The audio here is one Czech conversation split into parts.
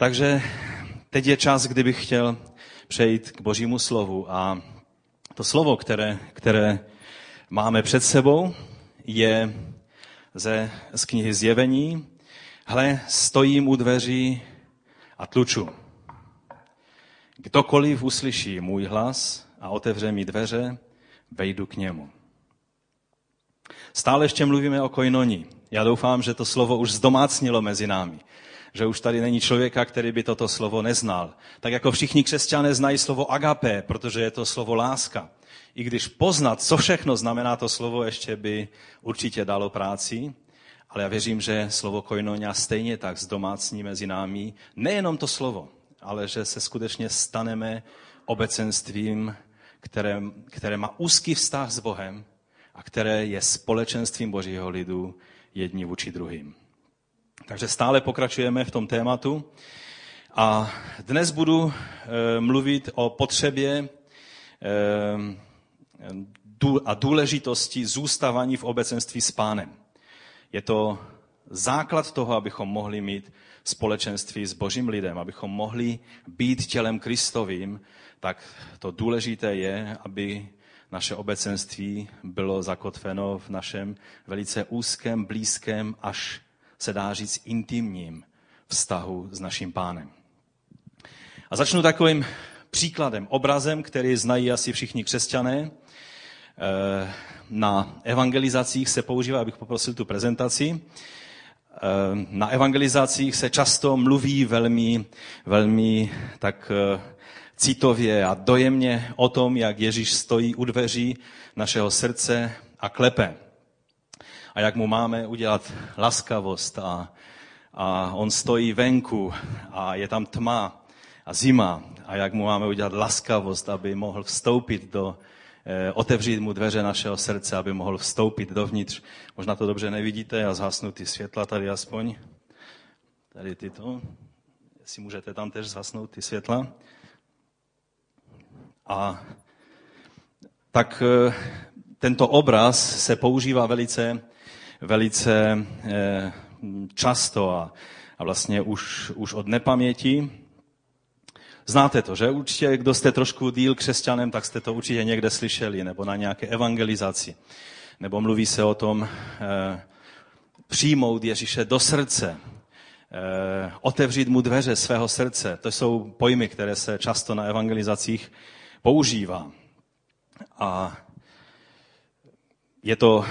Takže teď je čas, kdybych chtěl přejít k Božímu slovu. A to slovo, které, které máme před sebou, je ze, z knihy Zjevení. Hle, stojím u dveří a tluču. Kdokoliv uslyší můj hlas a otevře mi dveře, vejdu k němu. Stále ještě mluvíme o koinoni. Já doufám, že to slovo už zdomácnilo mezi námi. Že už tady není člověka, který by toto slovo neznal. Tak jako všichni křesťané znají slovo agape, protože je to slovo láska. I když poznat, co všechno znamená to slovo, ještě by určitě dalo práci, ale já věřím, že slovo koinonia stejně tak zdomácní mezi námi. Nejenom to slovo, ale že se skutečně staneme obecenstvím, které, které má úzký vztah s Bohem a které je společenstvím Božího lidu jedni vůči druhým. Takže stále pokračujeme v tom tématu a dnes budu e, mluvit o potřebě e, a důležitosti zůstávání v obecenství s pánem. Je to základ toho, abychom mohli mít společenství s božím lidem, abychom mohli být tělem Kristovým, tak to důležité je, aby naše obecenství bylo zakotveno v našem velice úzkém, blízkém, až se dá říct intimním vztahu s naším pánem. A začnu takovým příkladem, obrazem, který znají asi všichni křesťané. Eh, na evangelizacích se používá, abych poprosil tu prezentaci. Eh, na evangelizacích se často mluví velmi, velmi tak eh, citově a dojemně o tom, jak Ježíš stojí u dveří našeho srdce a klepe. A jak mu máme udělat laskavost a, a on stojí venku a je tam tma a zima a jak mu máme udělat laskavost, aby mohl vstoupit do, eh, otevřít mu dveře našeho srdce, aby mohl vstoupit dovnitř. Možná to dobře nevidíte, já zhasnu ty světla tady aspoň. Tady tyto. Jestli můžete tam tež zhasnout ty světla. A tak eh, tento obraz se používá velice, velice eh, často a, a vlastně už, už od nepaměti. Znáte to, že? Určitě, kdo jste trošku díl křesťanem, tak jste to určitě někde slyšeli, nebo na nějaké evangelizaci. Nebo mluví se o tom eh, přijmout Ježíše do srdce, eh, otevřít mu dveře svého srdce. To jsou pojmy, které se často na evangelizacích používá. A je to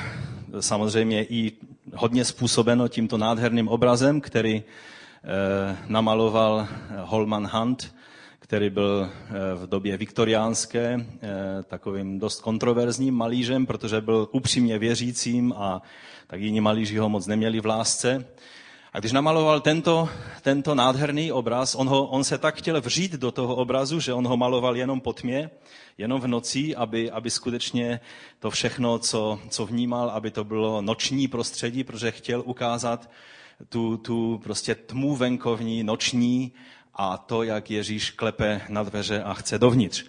samozřejmě i hodně způsobeno tímto nádherným obrazem, který eh, namaloval Holman Hunt, který byl eh, v době viktoriánské eh, takovým dost kontroverzním malířem, protože byl upřímně věřícím a tak jiní malíři ho moc neměli v lásce. A když namaloval tento, tento nádherný obraz, on, ho, on se tak chtěl vřít do toho obrazu, že on ho maloval jenom po tmě, jenom v noci, aby, aby skutečně to všechno, co, co vnímal, aby to bylo noční prostředí, protože chtěl ukázat tu, tu prostě tmu venkovní, noční a to, jak Ježíš klepe na dveře a chce dovnitř.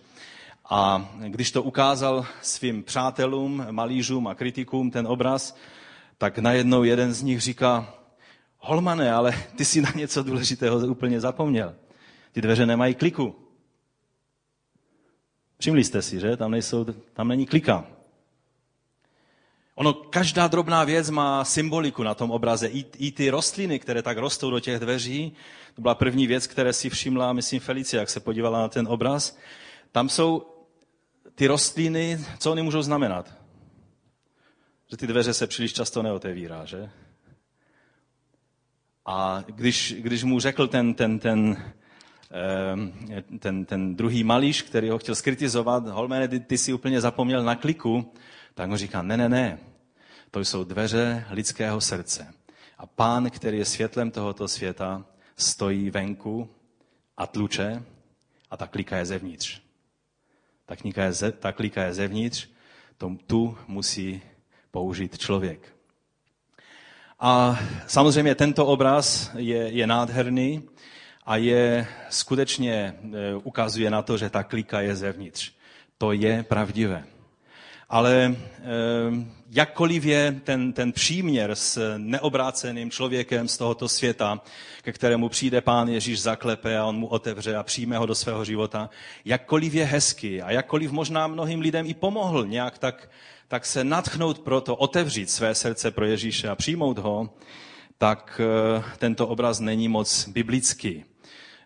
A když to ukázal svým přátelům, malířům a kritikům ten obraz, tak najednou jeden z nich říká, Holmane, ale ty si na něco důležitého úplně zapomněl. Ty dveře nemají kliku. Všimli jste si, že? Tam, nejsou, tam není klika. Ono, každá drobná věc má symboliku na tom obraze. I, I ty rostliny, které tak rostou do těch dveří, to byla první věc, které si všimla, myslím, Felicia, jak se podívala na ten obraz. Tam jsou ty rostliny, co oni můžou znamenat? Že ty dveře se příliš často neotevírá, že? A když, když mu řekl ten, ten, ten, ehm, ten, ten druhý malíš, který ho chtěl skritizovat, Holmene, ty, ty jsi úplně zapomněl na kliku, tak mu říká, ne, ne, ne, to jsou dveře lidského srdce. A pán, který je světlem tohoto světa, stojí venku a tluče a ta klika je zevnitř. Ta, je, ze, ta klika je zevnitř, tom, tu musí použít člověk. A samozřejmě tento obraz je, je nádherný a je skutečně e, ukazuje na to, že ta klika je zevnitř. To je pravdivé. Ale eh, jakkoliv je ten, ten příměr s neobráceným člověkem z tohoto světa, ke kterému přijde pán Ježíš zaklepe a on mu otevře a přijme ho do svého života, jakkoliv je hezký a jakkoliv možná mnohým lidem i pomohl nějak tak, tak se natchnout pro to, otevřít své srdce pro Ježíše a přijmout ho, tak eh, tento obraz není moc biblický.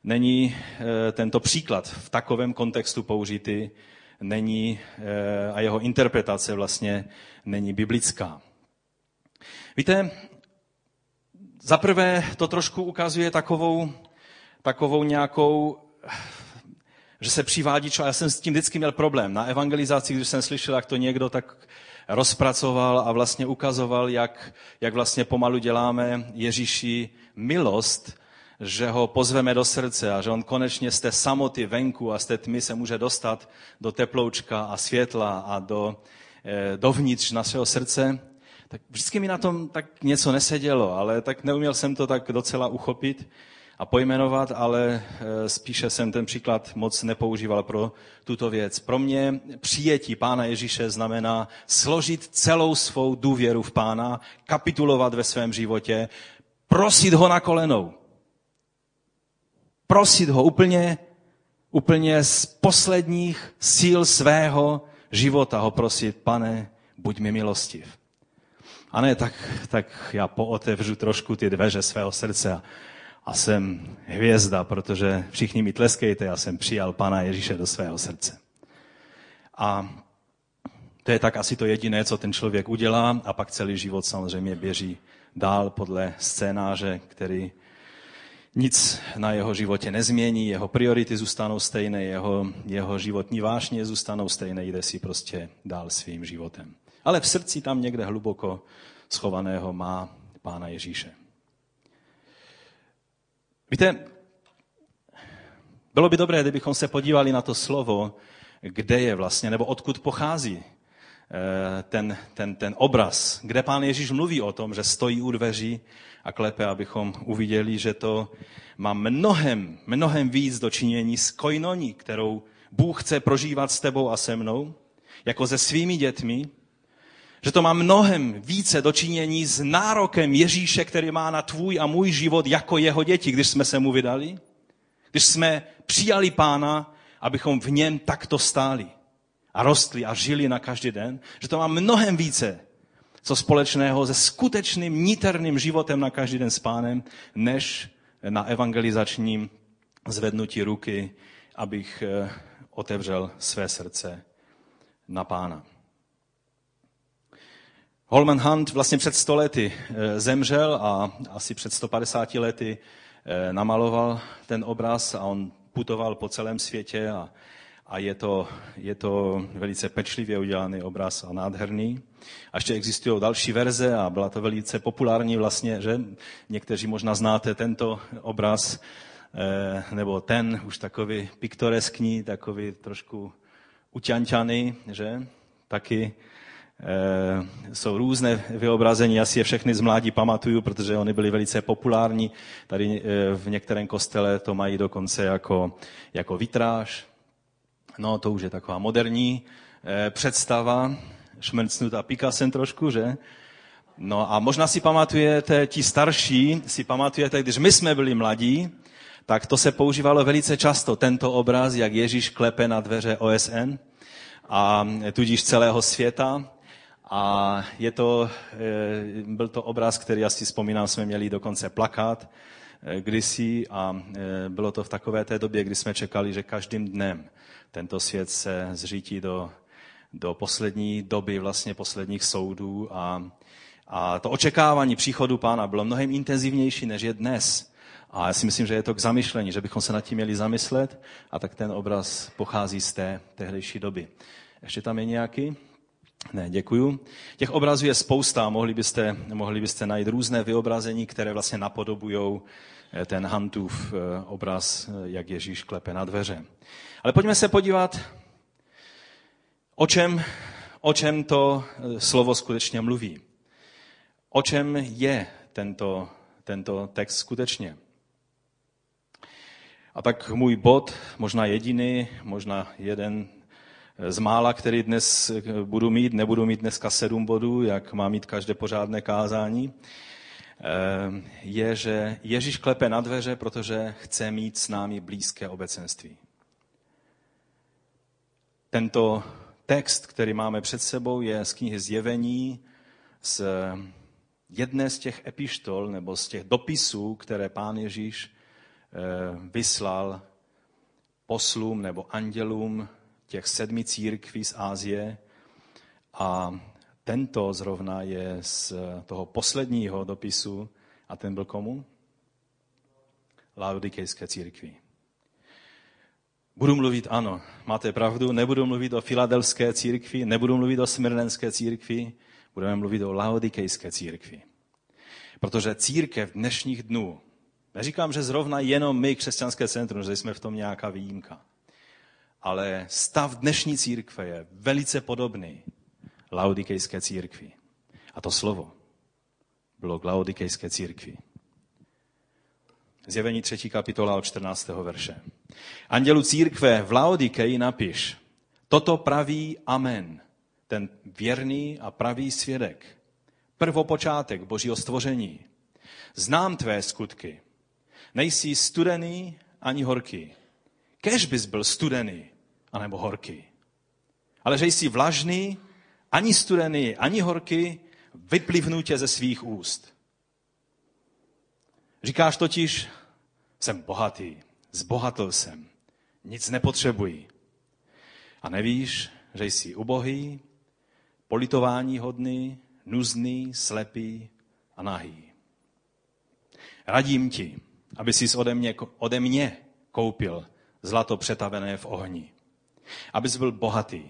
Není eh, tento příklad v takovém kontextu použitý, není eh, a jeho interpretace vlastně není biblická. Víte, zaprvé to trošku ukazuje takovou, takovou nějakou, že se přivádí člověk. Já jsem s tím vždycky měl problém. Na evangelizaci, když jsem slyšel, jak to někdo tak rozpracoval a vlastně ukazoval, jak, jak vlastně pomalu děláme Ježíši milost, že ho pozveme do srdce a že on konečně z té samoty venku a z té tmy se může dostat do teploučka a světla a do, eh, dovnitř našeho srdce, tak vždycky mi na tom tak něco nesedělo, ale tak neuměl jsem to tak docela uchopit a pojmenovat, ale eh, spíše jsem ten příklad moc nepoužíval pro tuto věc. Pro mě přijetí Pána Ježíše znamená složit celou svou důvěru v Pána, kapitulovat ve svém životě, prosit ho na kolenou prosit ho úplně, úplně z posledních síl svého života ho prosit, pane, buď mi milostiv. A ne, tak, tak já pootevřu trošku ty dveře svého srdce a, a jsem hvězda, protože všichni mi tleskejte, já jsem přijal Pana Ježíše do svého srdce. A to je tak asi to jediné, co ten člověk udělá a pak celý život samozřejmě běží dál podle scénáře, který nic na jeho životě nezmění, jeho priority zůstanou stejné, jeho, jeho životní vášně zůstanou stejné, jde si prostě dál svým životem. Ale v srdci tam někde hluboko schovaného má Pána Ježíše. Víte, bylo by dobré, kdybychom se podívali na to slovo, kde je vlastně, nebo odkud pochází eh, ten, ten, ten obraz, kde pán Ježíš mluví o tom, že stojí u dveří a klepe, abychom uviděli, že to má mnohem, mnohem víc dočinění s koinoní, kterou Bůh chce prožívat s tebou a se mnou, jako se svými dětmi, že to má mnohem více dočinění s nárokem Ježíše, který má na tvůj a můj život jako jeho děti, když jsme se mu vydali, když jsme přijali pána, abychom v něm takto stáli a rostli a žili na každý den, že to má mnohem více co společného se skutečným niterným životem na každý den s pánem, než na evangelizačním zvednutí ruky, abych eh, otevřel své srdce na pána. Holman Hunt vlastně před stolety eh, zemřel a asi před 150 lety eh, namaloval ten obraz a on putoval po celém světě a a je to, je to velice pečlivě udělaný obraz a nádherný. A ještě existují další verze a byla to velice populární vlastně, že? Někteří možná znáte tento obraz, eh, nebo ten už takový piktoreskní, takový trošku uťanťaný, že? Taky jsou různé vyobrazení, já si je všechny z mládí pamatuju, protože oni byly velice populární. Tady e, v některém kostele to mají dokonce jako, jako vitráž, No, to už je taková moderní eh, představa, šmrcnutá Picassem trošku, že? No a možná si pamatujete, ti starší si pamatujete, když my jsme byli mladí, tak to se používalo velice často, tento obraz, jak Ježíš klepe na dveře OSN a tudíž celého světa. A je to, eh, byl to obraz, který já si vzpomínám, jsme měli dokonce plakát eh, kdysi a bylo to v takové té době, kdy jsme čekali, že každým dnem tento svět se zřítí do, do poslední doby, vlastně posledních soudů a, a to očekávání příchodu pána bylo mnohem intenzivnější, než je dnes. A já si myslím, že je to k zamyšlení, že bychom se nad tím měli zamyslet a tak ten obraz pochází z té tehdejší doby. Ještě tam je nějaký? Ne, děkuju. Těch obrazů je spousta, mohli byste, mohli byste najít různé vyobrazení, které vlastně napodobují eh, ten Hantův eh, obraz, eh, jak Ježíš klepe na dveře. Ale pojďme se podívat, o čem, o čem to slovo skutečně mluví. O čem je tento, tento text skutečně. A tak můj bod, možná jediný, možná jeden z mála, který dnes budu mít, nebudu mít dneska sedm bodů, jak má mít každé pořádné kázání, je, že Ježíš klepe na dveře, protože chce mít s námi blízké obecenství. Tento text, který máme před sebou, je z knihy Zjevení, z jedné z těch epištol nebo z těch dopisů, které pán Ježíš eh, vyslal poslům nebo andělům těch sedmi církví z Ázie. A tento zrovna je z toho posledního dopisu a ten byl komu? Laodikejské církvi. Budu mluvit, ano, máte pravdu, nebudu mluvit o filadelské církvi, nebudu mluvit o smyrnenské církvi, budeme mluvit o laodikejské církvi. Protože církev dnešních dnů, neříkám, že zrovna jenom my, křesťanské centrum, že jsme v tom nějaká výjimka, ale stav dnešní církve je velice podobný laodikejské církvi. A to slovo bylo k laodikejské církvi. Zjevení 3. kapitola od 14. verše. Andělu církve v Laodikeji napiš, toto praví Amen, ten věrný a pravý svědek, prvopočátek božího stvoření. Znám tvé skutky. Nejsi studený ani horký. Kež bys byl studený anebo horký. Ale že jsi vlažný, ani studený, ani horký, vyplivnu tě ze svých úst. Říkáš totiž, jsem bohatý, zbohatl jsem, nic nepotřebuji. A nevíš, že jsi ubohý, politování hodný, nuzný, slepý a nahý. Radím ti, aby jsi ode mě, ode mě koupil zlato přetavené v ohni. Abys byl bohatý.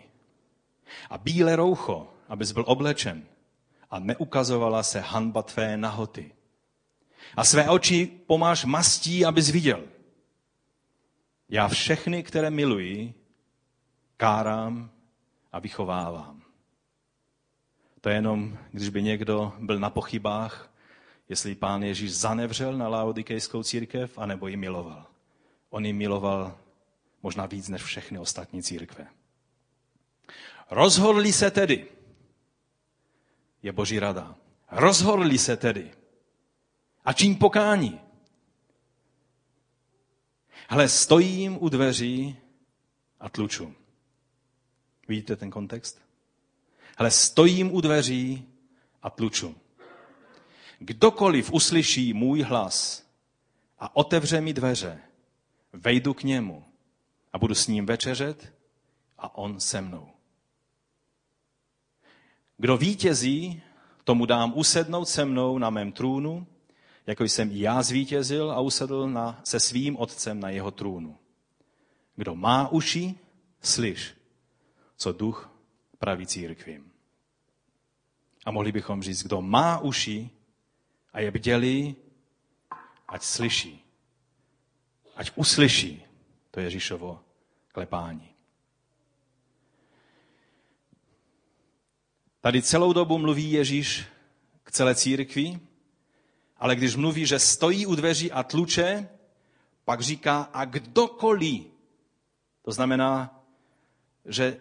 A bílé roucho, abys byl oblečen. A neukazovala se hanba tvé nahoty. A své oči pomáš mastí, abys viděl. Já všechny, které miluji, kárám a vychovávám. To je jenom, když by někdo byl na pochybách, jestli pán Ježíš zanevřel na laodikejskou církev, anebo ji miloval. On ji miloval možná víc než všechny ostatní církve. Rozhodli se tedy, je boží rada, rozhodli se tedy, a čím pokání. Ale stojím u dveří a tluču. Vidíte ten kontext? Ale stojím u dveří a tluču. Kdokoliv uslyší můj hlas a otevře mi dveře, vejdu k němu a budu s ním večeřet a on se mnou. Kdo vítězí, tomu dám usednout se mnou na mém trůnu, jako jsem i já zvítězil a usedl na, se svým otcem na jeho trůnu. Kdo má uši, slyš, co duch praví církvím. A mohli bychom říct, kdo má uši a je bdělý, ať slyší. Ať uslyší to Ježíšovo klepání. Tady celou dobu mluví Ježíš k celé církvi, ale když mluví, že stojí u dveří a tluče, pak říká a kdokoliv. To znamená, že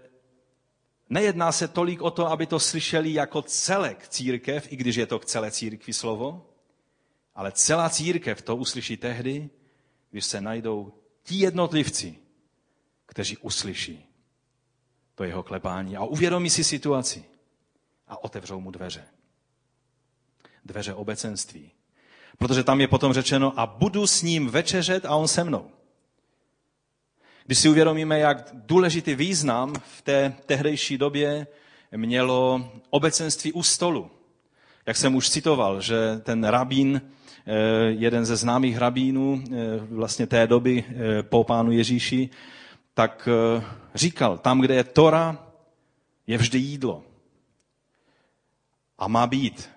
nejedná se tolik o to, aby to slyšeli jako celek církev, i když je to k celé církvi slovo, ale celá církev to uslyší tehdy, když se najdou ti jednotlivci, kteří uslyší to jeho klepání a uvědomí si situaci a otevřou mu dveře. Dveře obecenství. Protože tam je potom řečeno a budu s ním večeřet a on se mnou. Když si uvědomíme, jak důležitý význam v té tehdejší době mělo obecenství u stolu. Jak jsem už citoval, že ten rabín, jeden ze známých rabínů eh, vlastně té doby eh, po pánu Ježíši, tak říkal, tam, kde je Tora, je vždy jídlo. A má být.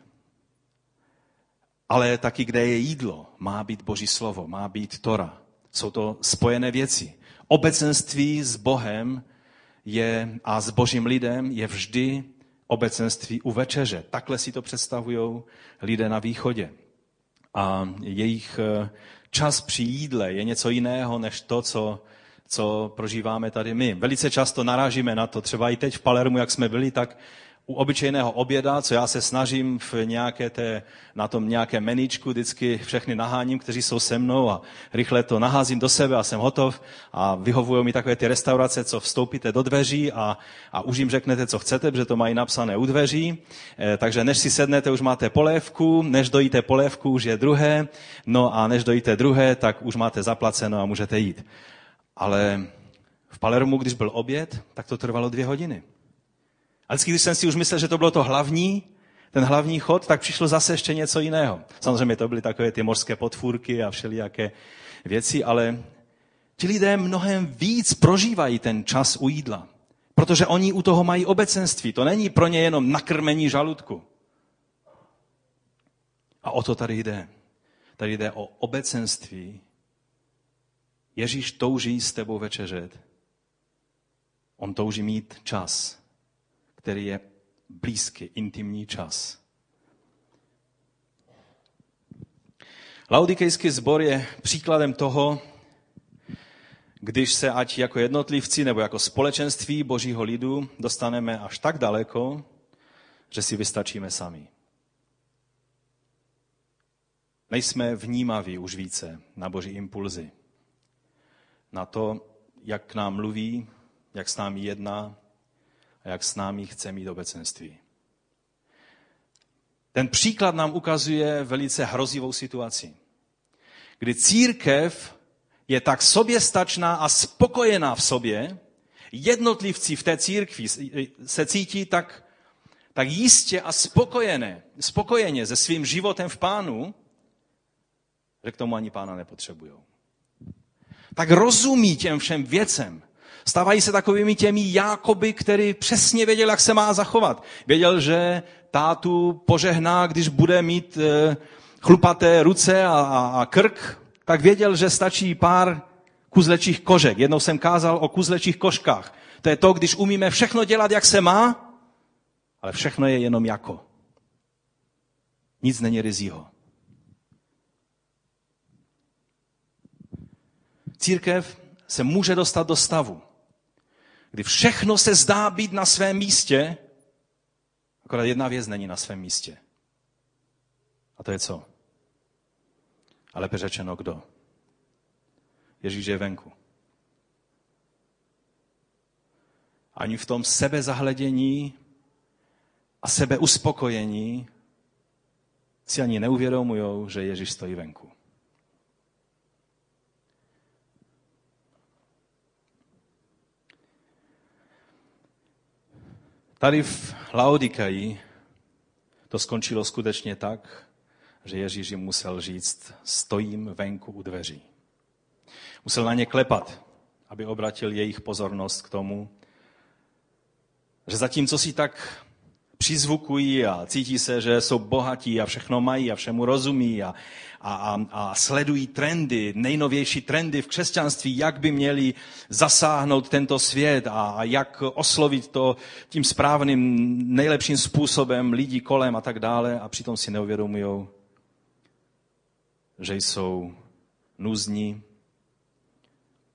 Ale taky, kde je jídlo, má být Boží slovo, má být Tora. Jsou to spojené věci. Obecenství s Bohem je, a s Božím lidem je vždy obecenství u večeře. Takhle si to představují lidé na východě. A jejich eh, čas při jídle je něco jiného, než to, co co prožíváme tady my. Velice často narážíme na to, třeba i teď v Palermu, jak jsme byli, tak u obyčejného oběda, co já se snažím v nějaké té, na tom nějaké meničku vždycky všechny naháním, kteří jsou se mnou a rychle to naházím do sebe a jsem hotov a vyhovují mi takové ty restaurace, co vstoupíte do dveří a, a už jim řeknete, co chcete, protože to mají napsané u dveří. E, takže než si sednete, už máte polévku, než dojíte polévku, už je druhé, no a než dojíte druhé, tak už máte zaplaceno a můžete jít. Ale v Palermu, když byl oběd, tak to trvalo dvě hodiny. A vždycky, když jsem si už myslel, že to bylo to hlavní, ten hlavní chod, tak přišlo zase ještě něco jiného. Samozřejmě to byly takové ty mořské podfůrky a všelijaké věci, ale ti lidé mnohem víc prožívají ten čas u jídla. Protože oni u toho mají obecenství. To není pro ně jenom nakrmení žaludku. A o to tady jde. Tady jde o obecenství. Ježíš touží s tebou večeřet. On touží mít čas který je blízký, intimní čas. Laudikejský sbor je příkladem toho, když se ať jako jednotlivci nebo jako společenství božího lidu dostaneme až tak daleko, že si vystačíme sami. Nejsme vnímaví už více na boží impulzy. Na to, jak k nám mluví, jak s námi jedná, a jak s námi chce mít obecenství. Ten příklad nám ukazuje velice hrozivou situaci, kdy církev je tak soběstačná a spokojená v sobě, jednotlivci v té církvi se cítí tak, tak jistě a spokojené, spokojeně se svým životem v pánu, že k tomu ani pána nepotřebují. Tak rozumí těm všem věcem, Stávají se takovými těmi Jákoby, který přesně věděl, jak se má zachovat. Věděl, že tátu požehná, když bude mít e, chlupaté ruce a, a, a krk, tak věděl, že stačí pár kuzlečích kožek. Jednou jsem kázal o kuzlečích koškách. To je to, když umíme všechno dělat, jak se má, ale všechno je jenom jako. Nic není rizího. Církev se může dostat do stavu, kdy všechno se zdá být na svém místě, akorát jedna věc není na svém místě. A to je co? A lépe řečeno, kdo? Ježíš je venku. Ani v tom sebezahledění a sebeuspokojení si ani neuvědomují, že Ježíš stojí venku. Tady v Laodikaji to skončilo skutečně tak, že Ježíš jim musel říct, stojím venku u dveří. Musel na ně klepat, aby obratil jejich pozornost k tomu, že zatímco si tak přizvukují a cítí se, že jsou bohatí a všechno mají a všemu rozumí a, a, a, a sledují trendy, nejnovější trendy v křesťanství, jak by měli zasáhnout tento svět a, a jak oslovit to tím správným, nejlepším způsobem lidí kolem a tak dále a přitom si neuvědomují, že jsou nuzní,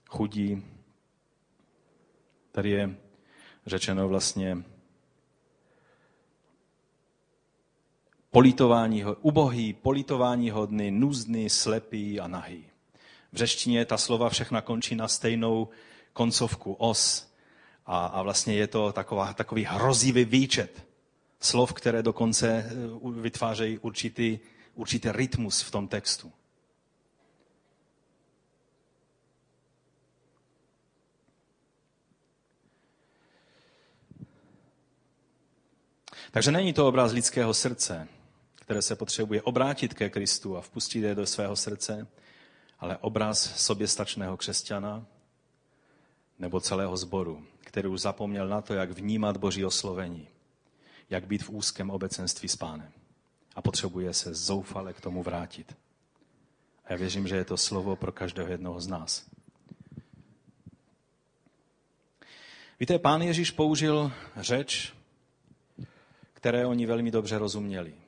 chudí. Tady je řečeno vlastně politování, ubohý, politování hodný, nuzný, slepý a nahý. V řečtině ta slova všechna končí na stejnou koncovku, os. A, a vlastně je to taková, takový hrozivý výčet slov, které dokonce eh, vytvářejí určitý, určitý rytmus v tom textu. Takže není to obraz lidského srdce, které se potřebuje obrátit ke Kristu a vpustit je do svého srdce, ale obraz soběstačného křesťana nebo celého sboru, který už zapomněl na to, jak vnímat Boží oslovení, jak být v úzkém obecenství s pánem a potřebuje se zoufale k tomu vrátit. A já věřím, že je to slovo pro každého jednoho z nás. Víte, pán Ježíš použil řeč, které oni velmi dobře rozuměli.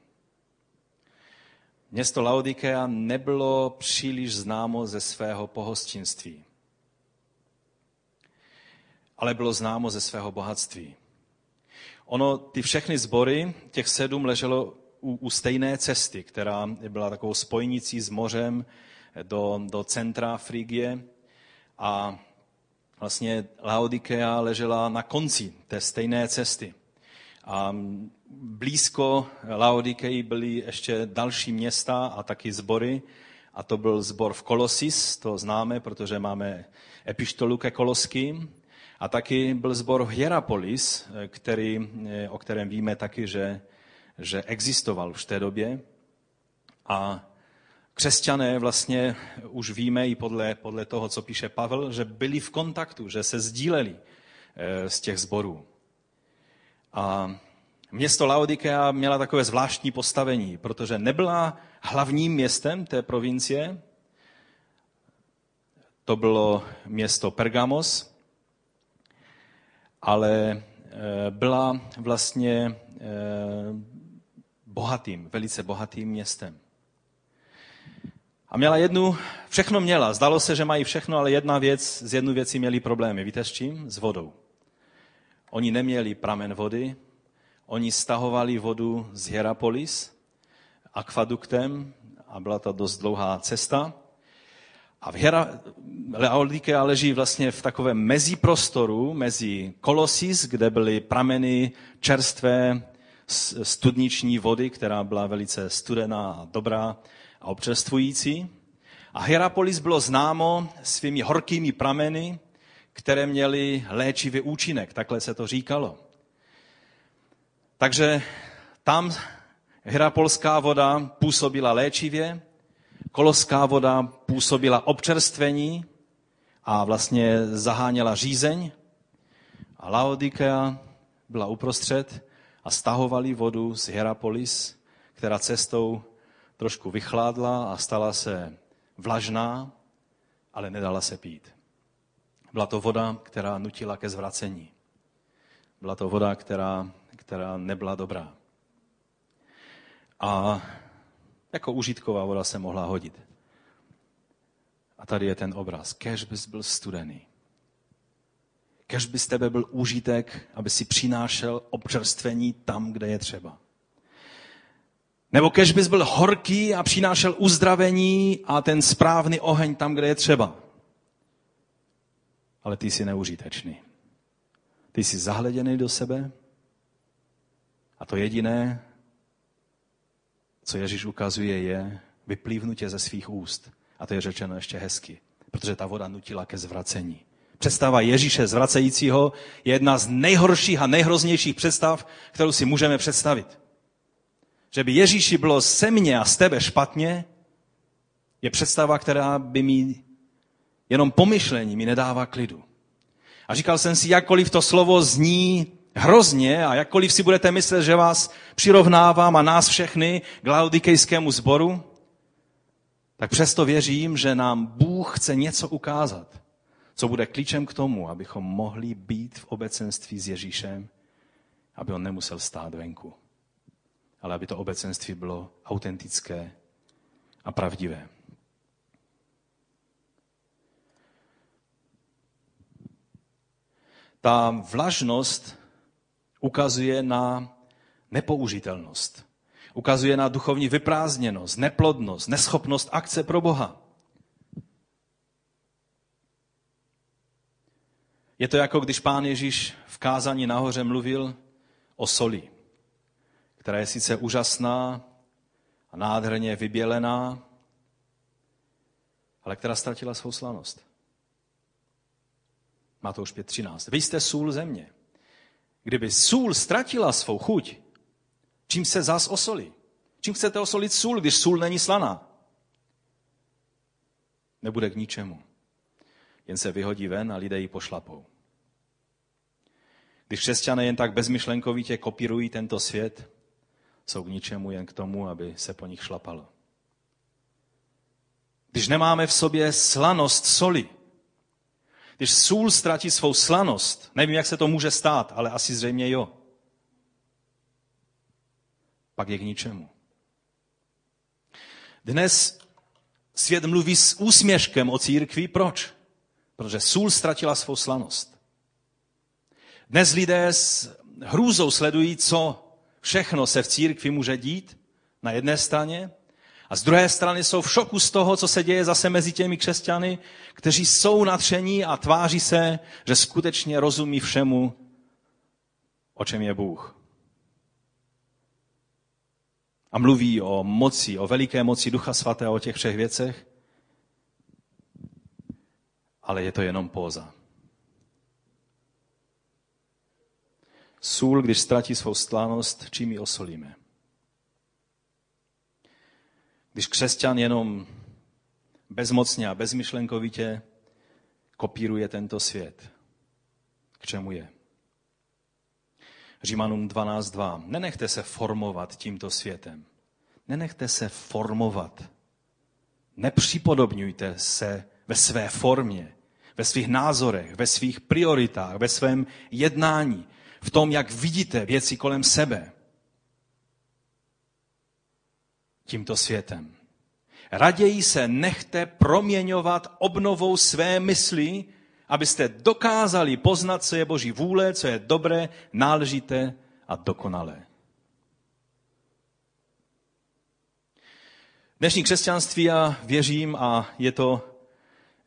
Město Laodikea nebylo příliš známo ze svého pohostinství. ale bylo známo ze svého bohatství. Ono, ty všechny sbory, těch sedm leželo u, u stejné cesty, která byla takovou spojnicí s mořem do, do centra Frigie a vlastně Laodikea ležela na konci té stejné cesty. A blízko Laodikei byly ještě další města a taky sbory. A to byl zbor v Kolosis, to známe, protože máme epištolu ke Koloským. A taky byl zbor v Hierapolis, který, o kterém víme taky, že, že existoval už v té době. A křesťané vlastně už víme i podle, podle toho, co píše Pavel, že byli v kontaktu, že se sdíleli eh, z těch zborů. A město Laodikea měla takové zvláštní postavení, protože nebyla hlavním městem té provincie. To bylo město Pergamos, ale eh, byla vlastně eh, bohatým, velice bohatým městem. A měla jednu, všechno měla. Zdalo se, že mají všechno, ale jedna věc, z jednu věcí měli problémy. Víte s čím? S vodou. Oni neměli pramen vody, oni stahovali vodu z Hierapolis akvaduktem a byla to dost dlouhá cesta. A v Hera, Laodikea leží vlastně v takovém meziprostoru, mezi Kolosis, kde byly prameny čerstvé studniční vody, která byla velice studená a dobrá, a občerstvující. A Hierapolis bylo známo svými horkými prameny, které měly léčivý účinek, takhle se to říkalo. Takže tam Hierapolská voda působila léčivě, koloská voda působila občerstvení a vlastně zaháněla řízeň. A Laodikea byla uprostřed a stahovali vodu z Hierapolis, která cestou trošku vychládla a stala se vlažná, ale nedala se pít. Byla to voda, která nutila ke zvracení. Byla to voda, která, která nebyla dobrá. A jako užitková voda se mohla hodit. A tady je ten obraz. Kež bys byl studený. Kež by z tebe byl užitek, aby si přinášel občerstvení tam, kde je třeba. Nebo kež bys byl horký a přinášel uzdravení a ten správný oheň tam, kde je třeba. Ale ty jsi neužitečný. Ty jsi zahleděný do sebe a to jediné, co Ježíš ukazuje, je vyplývnutě ze svých úst. A to je řečeno ještě hezky, protože ta voda nutila ke zvracení. Představa Ježíše zvracejícího je jedna z nejhorších a nejhroznějších představ, kterou si můžeme představit že by Ježíši bylo se mně a z tebe špatně, je představa, která by mi jenom pomyšlení mi nedává klidu. A říkal jsem si, jakkoliv to slovo zní hrozně a jakkoliv si budete myslet, že vás přirovnávám a nás všechny k laodikejskému sboru, tak přesto věřím, že nám Bůh chce něco ukázat, co bude klíčem k tomu, abychom mohli být v obecenství s Ježíšem, aby on nemusel stát venku ale aby to obecenství bylo autentické a pravdivé. Ta vlažnost ukazuje na nepoužitelnost. Ukazuje na duchovní vyprázdněnost, neplodnost, neschopnost akce pro Boha. Je to jako když pán Ježíš v kázání nahoře mluvil o soli která je sice úžasná a nádherně vybělená, ale která ztratila svou slanost. Má to už 5.13. Vy jste sůl země. Kdyby sůl ztratila svou chuť, čím se zas osolí? Čím chcete osolit sůl, když sůl není slaná? Nebude k ničemu. Jen se vyhodí ven a lidé ji pošlapou. Když křesťané jen tak bezmyšlenkovitě kopírují tento svět, jsou k ničemu jen k tomu, aby se po nich šlapalo. Když nemáme v sobě slanost soli, když sůl ztratí svou slanost, nevím, jak se to může stát, ale asi zřejmě jo, pak je k ničemu. Dnes svět mluví s úsměškem o církvi. Proč? Protože sůl ztratila svou slanost. Dnes lidé s hrůzou sledují, co všechno se v církvi může dít na jedné straně a z druhé strany jsou v šoku z toho, co se děje zase mezi těmi křesťany, kteří jsou natření a tváří se, že skutečně rozumí všemu, o čem je Bůh. A mluví o moci, o veliké moci Ducha Svatého, o těch všech věcech, ale je to jenom póza. Sůl, když ztratí svou slánost, čím ji osolíme? Když křesťan jenom bezmocně a bezmyšlenkovitě kopíruje tento svět, k čemu je? Římanům 12.2. Nenechte se formovat tímto světem. Nenechte se formovat. Nepřipodobňujte se ve své formě, ve svých názorech, ve svých prioritách, ve svém jednání, v tom, jak vidíte věci kolem sebe tímto světem. Raději se nechte proměňovat obnovou své mysli, abyste dokázali poznat, co je Boží vůle, co je dobré, náležité a dokonalé. Dnešní křesťanství, já věřím, a je to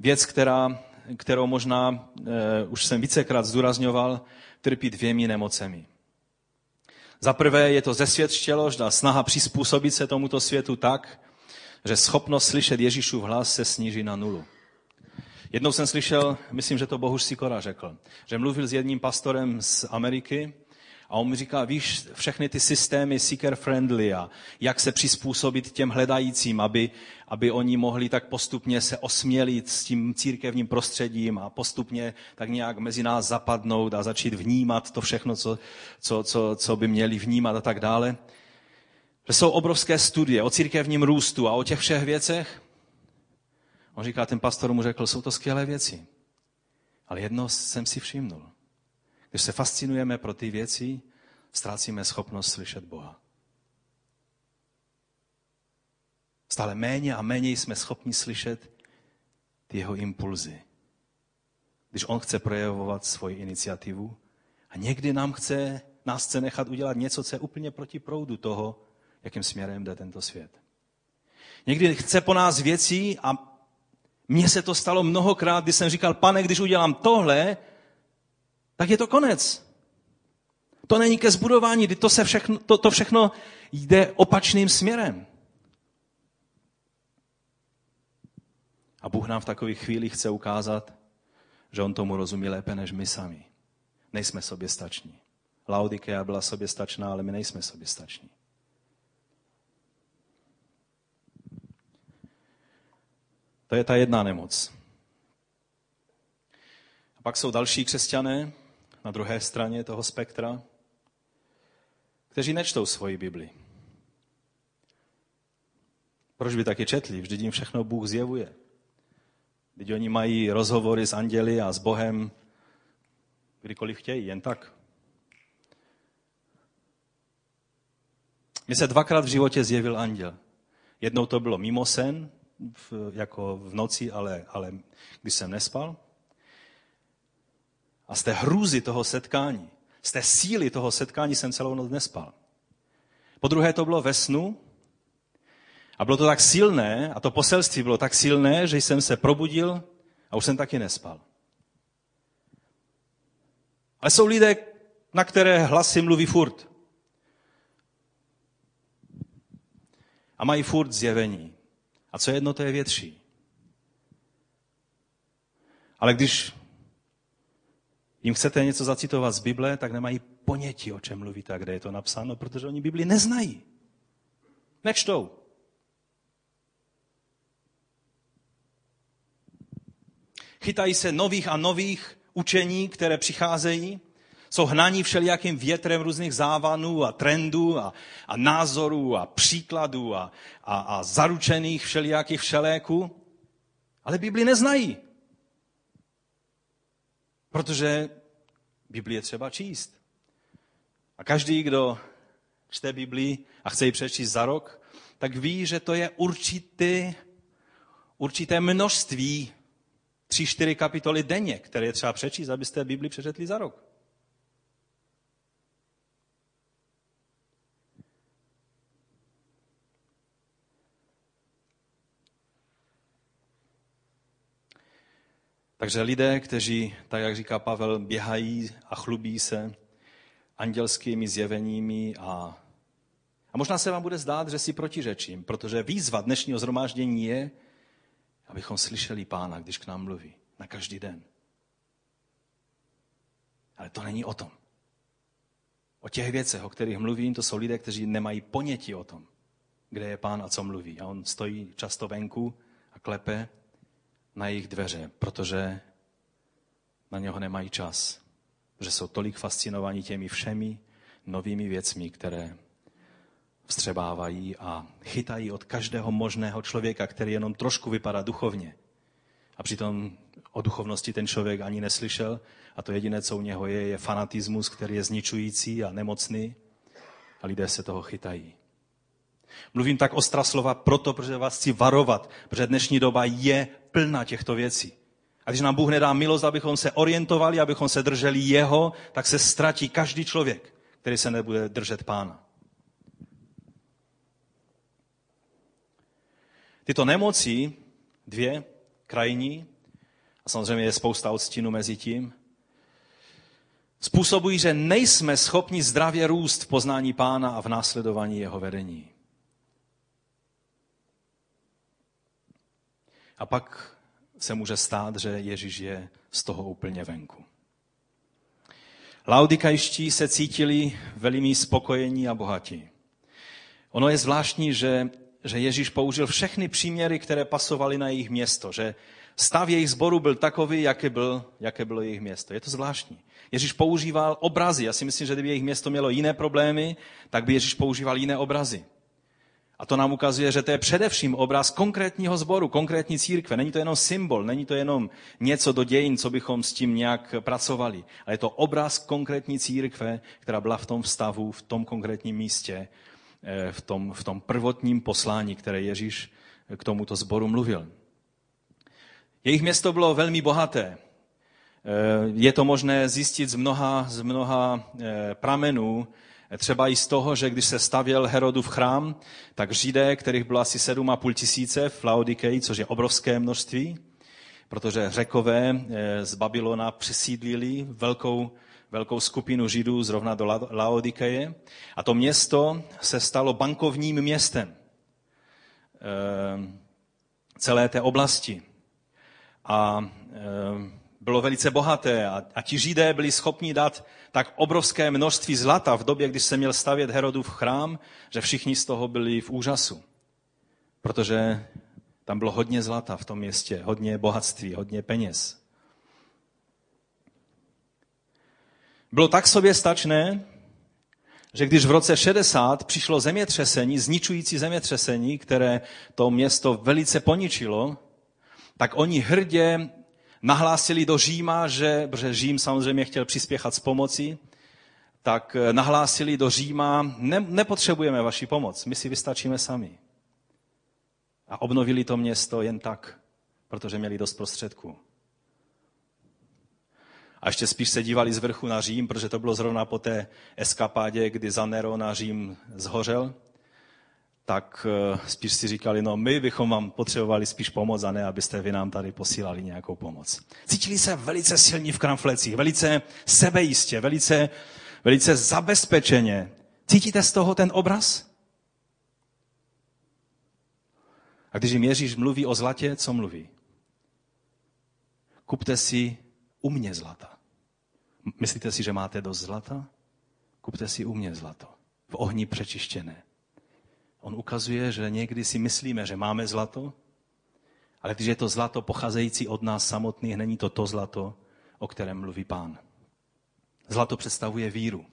věc, která, kterou možná e, už jsem vícekrát zdůrazňoval, trpí dvěmi nemocemi. Za prvé je to zesvědčelost a snaha přizpůsobit se tomuto světu tak, že schopnost slyšet Ježíšův hlas se sníží na nulu. Jednou jsem slyšel, myslím, že to Bohuž Sikora řekl, že mluvil s jedním pastorem z Ameriky a on mi říká, víš, všechny ty systémy seeker friendly a jak se přizpůsobit těm hledajícím, aby, aby oni mohli tak postupně se osmělit s tím církevním prostředím a postupně tak nějak mezi nás zapadnout a začít vnímat to všechno, co, co, co, co by měli vnímat a tak dále. Že jsou obrovské studie o církevním růstu a o těch všech věcech. On říká, ten pastor mu řekl, jsou to skvělé věci. Ale jedno jsem si všimnul. Když se fascinujeme pro ty věci, ztrácíme schopnost slyšet Boha. Stále méně a méně jsme schopni slyšet ty jeho impulzy. Když on chce projevovat svoji iniciativu a někdy nám chce, nás chce nechat udělat něco, co je úplně proti proudu toho, jakým směrem jde tento svět. Někdy chce po nás věcí a mně se to stalo mnohokrát, kdy jsem říkal, pane, když udělám tohle, tak je to konec. To není ke zbudování, to, se všechno, to, to všechno jde opačným směrem. A Bůh nám v takových chvílích chce ukázat, že On tomu rozumí lépe než my sami. Nejsme soběstační. Laodikea byla soběstačná, ale my nejsme soběstační. To je ta jedna nemoc. A pak jsou další křesťané na druhé straně toho spektra, kteří nečtou svoji Bibli. Proč by taky četli? Vždyť jim všechno Bůh zjevuje. Vždyť oni mají rozhovory s anděli a s Bohem kdykoliv chtějí, jen tak. Mně se dvakrát v životě zjevil anděl. Jednou to bylo mimo sen, jako v noci, ale, ale když jsem nespal. A z té hrůzy toho setkání, z té síly toho setkání jsem celou noc nespal. Po druhé to bylo ve snu a bylo to tak silné, a to poselství bylo tak silné, že jsem se probudil a už jsem taky nespal. Ale jsou lidé, na které hlasy mluví furt. A mají furt zjevení. A co jedno, to je větší. Ale když jim chcete něco zacitovat z Bible, tak nemají ponětí, o čem mluvíte a kde je to napsáno, protože oni Bibli neznají. Nečtou. Chytají se nových a nových učení, které přicházejí jsou hnaní všelijakým větrem různých závanů a trendů a, a názorů a příkladů a, a, a zaručených všelijakých všeléků, ale Bibli neznají. Protože Bibli je třeba číst. A každý, kdo čte Bibli a chce ji přečíst za rok, tak ví, že to je určitý, určité množství, tři, čtyři kapitoly denně, které je třeba přečíst, abyste Bibli přečetli za rok. Takže lidé, kteří, tak jak říká Pavel, běhají a chlubí se andělskými zjeveními a, a možná se vám bude zdát, že si protiřečím, protože výzva dnešního zhromáždění je, abychom slyšeli pána, když k nám mluví. Na každý den. Ale to není o tom. O těch věcech, o kterých mluvím, to jsou lidé, kteří nemají ponětí o tom, kde je pán a co mluví. A on stojí často venku a klepe na jejich dveře, protože na něho nemají čas. Že jsou tolik fascinovaní těmi všemi novými věcmi, které vstřebávají a chytají od každého možného člověka, který jenom trošku vypadá duchovně. A přitom o duchovnosti ten člověk ani neslyšel a to jediné, co u něho je, je fanatismus, který je zničující a nemocný a lidé se toho chytají. Mluvím tak ostra slova proto, protože vás chci varovat, protože dnešní doba je plná těchto věcí. A když nám Bůh nedá milost, abychom se orientovali, abychom se drželi Jeho, tak se ztratí každý člověk, který se nebude držet Pána. Tyto nemoci, dvě, krajní, a samozřejmě je spousta odstínů mezi tím, způsobují, že nejsme schopni zdravě růst v poznání Pána a v následování jeho vedení. A pak se může stát, že Ježíš je z toho úplně venku. Laudikajští se cítili velmi spokojení a bohatí. Ono je zvláštní, že, že Ježíš použil všechny příměry, které pasovaly na jejich město, že stav jejich sboru byl takový, jaké, byl, jaké bylo jejich město. Je to zvláštní. Ježíš používal obrazy. Já si myslím, že kdyby jejich město mělo jiné problémy, tak by Ježíš používal jiné obrazy. A to nám ukazuje, že to je především obraz konkrétního sboru, konkrétní církve. Není to jenom symbol, není to jenom něco do dějin, co bychom s tím nějak pracovali. Ale je to obraz konkrétní církve, která byla v tom stavu, v tom konkrétním místě, eh, v tom, v tom prvotním poslání, které Ježíš k tomuto sboru mluvil. Jejich město bylo velmi bohaté. Eh, je to možné zjistit z mnoha, z mnoha eh, pramenů, třeba i z toho, že když se stavěl Herodův chrám, tak Židé, kterých bylo asi 7,5 tisíce v Laodikeji, což je obrovské množství, protože řekové eh, z Babylona přesídlili velkou, velkou skupinu Židů zrovna do Laodikeje. A to město se stalo bankovním městem celé té oblasti a e, bylo velice bohaté a, a ti židé byli schopni dát tak obrovské množství zlata v době, když se měl stavět Herodův chrám, že všichni z toho byli v úžasu. Protože tam bylo hodně zlata v tom městě, hodně bohatství, hodně peněz. Bylo tak soběstačné, že když v roce 60 přišlo zemětřesení, zničující zemětřesení, které to město velice poničilo, tak oni hrdě nahlásili do Říma, že, protože Řím samozřejmě chtěl přispěchat s pomocí, tak eh, nahlásili do Říma, ne, nepotřebujeme vaši pomoc, my si vystačíme sami. A obnovili to město jen tak, protože měli dost prostředků. A ještě spíš se dívali z vrchu na Řím, protože to bylo zrovna po té eskapádě, kdy za Nerona Řím zhořel tak eh, spíš si říkali, no my bychom vám potřebovali spíš pomoc a ne, abyste vy nám tady posílali nějakou pomoc. Cítili se velice silní v kramflecích, velice sebejistě, velice, velice zabezpečeně. Cítíte z toho ten obraz? A když jim Ježíš mluví o zlatě, co mluví? Kupte si u mě zlata. Myslíte si, že máte dost zlata? Kupte si u mě zlato. V ohni přečištěné On ukazuje, že někdy si myslíme, že máme zlato, ale když je to zlato pocházející od nás samotných, není to to zlato, o kterém mluví pán. Zlato představuje víru.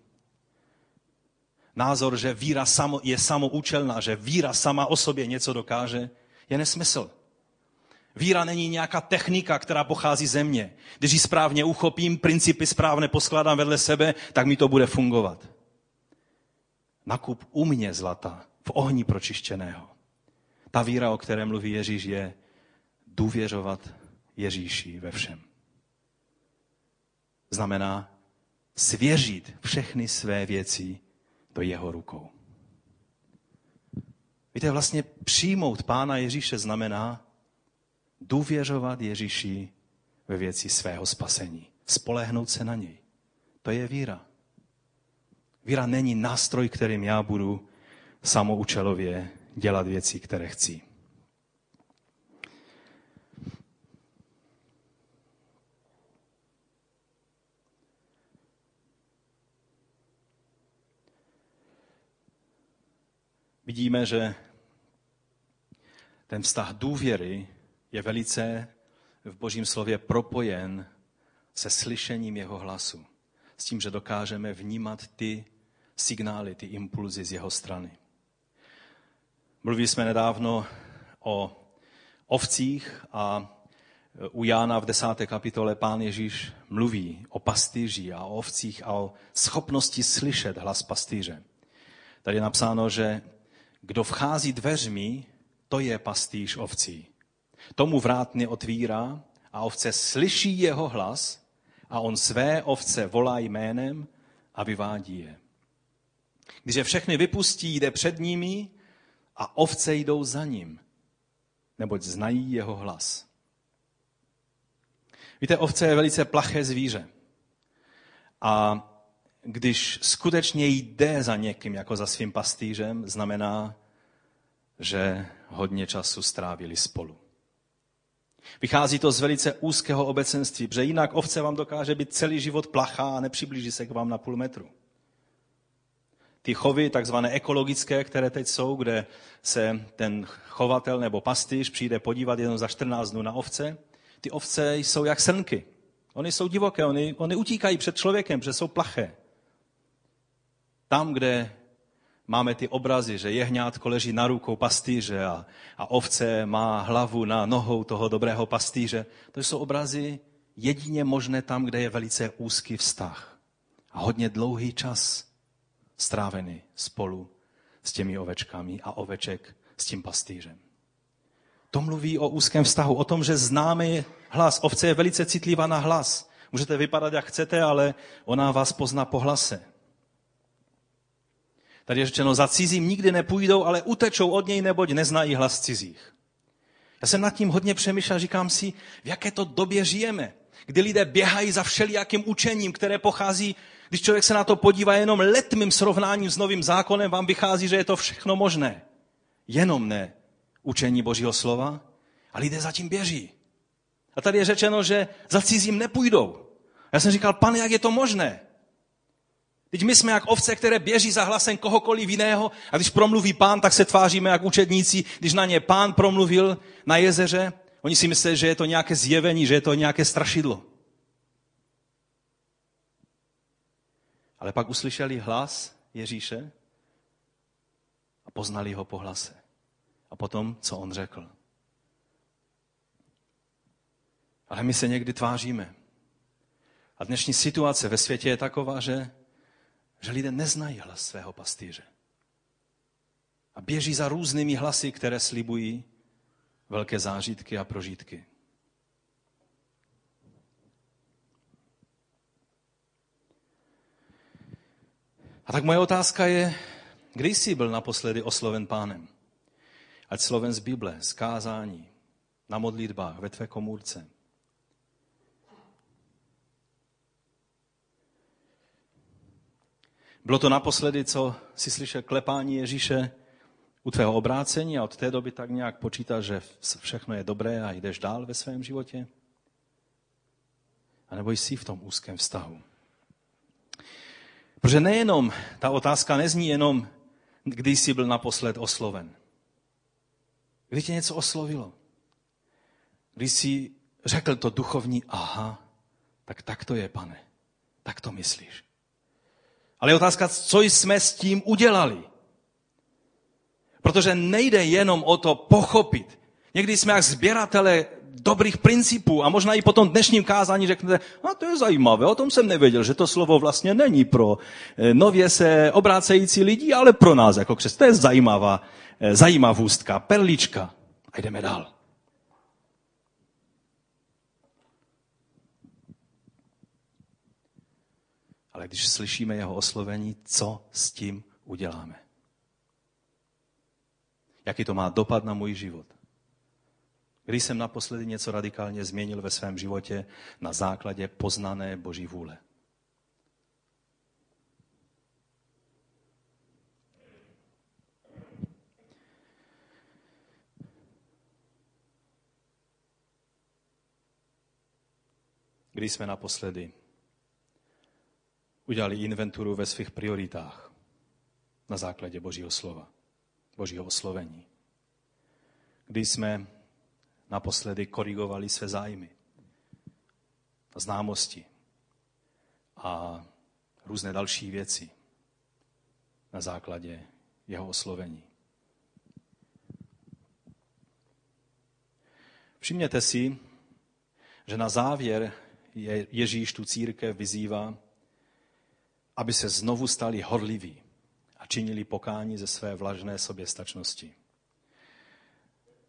Názor, že víra samo, je samoučelná, že víra sama o sobě něco dokáže, je nesmysl. Víra není nějaká technika, která pochází ze mě. Když ji správně uchopím, principy správně poskládám vedle sebe, tak mi to bude fungovat. Nakup u mě zlata v ohni pročištěného. Ta víra, o které mluví Ježíš, je důvěřovat Ježíši ve všem. Znamená svěřit všechny své věci do jeho rukou. Víte, vlastně přijmout Pána Ježíše znamená důvěřovat Ježíši ve věci svého spasení. Spolehnout se na něj. To je víra. Víra není nástroj, kterým já budu samoučelově dělat věci, které chci. Vidíme, že ten vztah důvěry je velice v Božím slově propojen se slyšením jeho hlasu. S tím, že dokážeme vnímat ty signály, ty impulzy z jeho strany. Mluvili jsme nedávno o ovcích a u Jána v desáté kapitole pán Ježíš mluví o pastýři a o ovcích a o schopnosti slyšet hlas pastýře. Tady je napsáno, že kdo vchází dveřmi, to je pastýř ovcí. Tomu vrátně otvírá a ovce slyší jeho hlas a on své ovce volá jménem a vyvádí je. Když je všechny vypustí, jde před nimi a ovce jdou za ním, neboť znají jeho hlas. Víte, ovce je velice plaché zvíře. A když skutečně jde za někým jako za svým pastýřem, znamená, že hodně času strávili spolu. Vychází to z velice úzkého obecenství, protože jinak ovce vám dokáže být celý život plachá a nepřiblíží se k vám na půl metru. Ty chovy, takzvané ekologické, které teď jsou, kde se ten chovatel nebo pastýř přijde podívat jenom za 14 dnů na ovce, ty ovce jsou jak srnky. Oni jsou divoké, oni, oni utíkají před člověkem, protože jsou plaché. Tam, kde máme ty obrazy, že jehňátko leží na rukou pastýře a, a ovce má hlavu na nohou toho dobrého pastýře. To jsou obrazy jedině možné tam, kde je velice úzký vztah. A hodně dlouhý čas strávený spolu s těmi ovečkami a oveček s tím pastýřem. To mluví o úzkém vztahu, o tom, že známe hlas. Ovce je velice citlivá na hlas. Můžete vypadat, jak chcete, ale ona vás pozná po hlase. Tady je řečeno, za cizím nikdy nepůjdou, ale utečou od něj, neboť neznají hlas cizích. Já jsem nad tím hodně přemýšlel, říkám si, v jaké to době žijeme, kdy lidé běhají za všelijakým učením, které pochází, když člověk se na to podívá jenom letmým srovnáním s novým zákonem, vám vychází, že je to všechno možné. Jenom ne učení Božího slova, a lidé zatím běží. A tady je řečeno, že za cizím nepůjdou. Já jsem říkal, pane, jak je to možné? Teď my jsme jak ovce, které běží za hlasem kohokoliv jiného a když promluví pán, tak se tváříme jak učedníci. Když na ně pán promluvil na jezeře, oni si myslí, že je to nějaké zjevení, že je to nějaké strašidlo. Ale pak uslyšeli hlas Ježíše a poznali ho po hlase. A potom, co on řekl. Ale my se někdy tváříme. A dnešní situace ve světě je taková, že že lidé neznají hlas svého pastýře. A běží za různými hlasy, které slibují velké zážitky a prožitky. A tak moje otázka je, kdy jsi byl naposledy osloven pánem? Ať sloven z Bible, z kázání, na modlitbách, ve tvé komůrce. Bylo to naposledy, co si slyšel klepání Ježíše u tvého obrácení a od té doby tak nějak počítáš, že všechno je dobré a jdeš dál ve svém životě? A nebo jsi v tom úzkém vztahu? Protože nejenom, ta otázka nezní jenom, kdy jsi byl naposled osloven. Kdy tě něco oslovilo? Kdy jsi řekl to duchovní, aha, tak tak to je, pane. Tak to myslíš. Ale je otázka, co jsme s tím udělali. Protože nejde jenom o to pochopit. Někdy jsme jak sběratele dobrých principů a možná i po tom dnešním kázání řeknete, a to je zajímavé, o tom jsem nevěděl, že to slovo vlastně není pro eh, nově se obrácející lidi, ale pro nás jako křes. To je zajímavá, eh, zajímavůstka, perlička. A jdeme dál. Ale když slyšíme jeho oslovení, co s tím uděláme? Jaký to má dopad na můj život? Kdy jsem naposledy něco radikálně změnil ve svém životě na základě poznané Boží vůle? Kdy jsme naposledy udělali inventuru ve svých prioritách na základě Božího slova, Božího oslovení. Kdy jsme naposledy korigovali své zájmy, známosti a různé další věci na základě jeho oslovení. Všimněte si, že na závěr Ježíš tu církev vyzývá, aby se znovu stali horliví a činili pokání ze své vlažné soběstačnosti.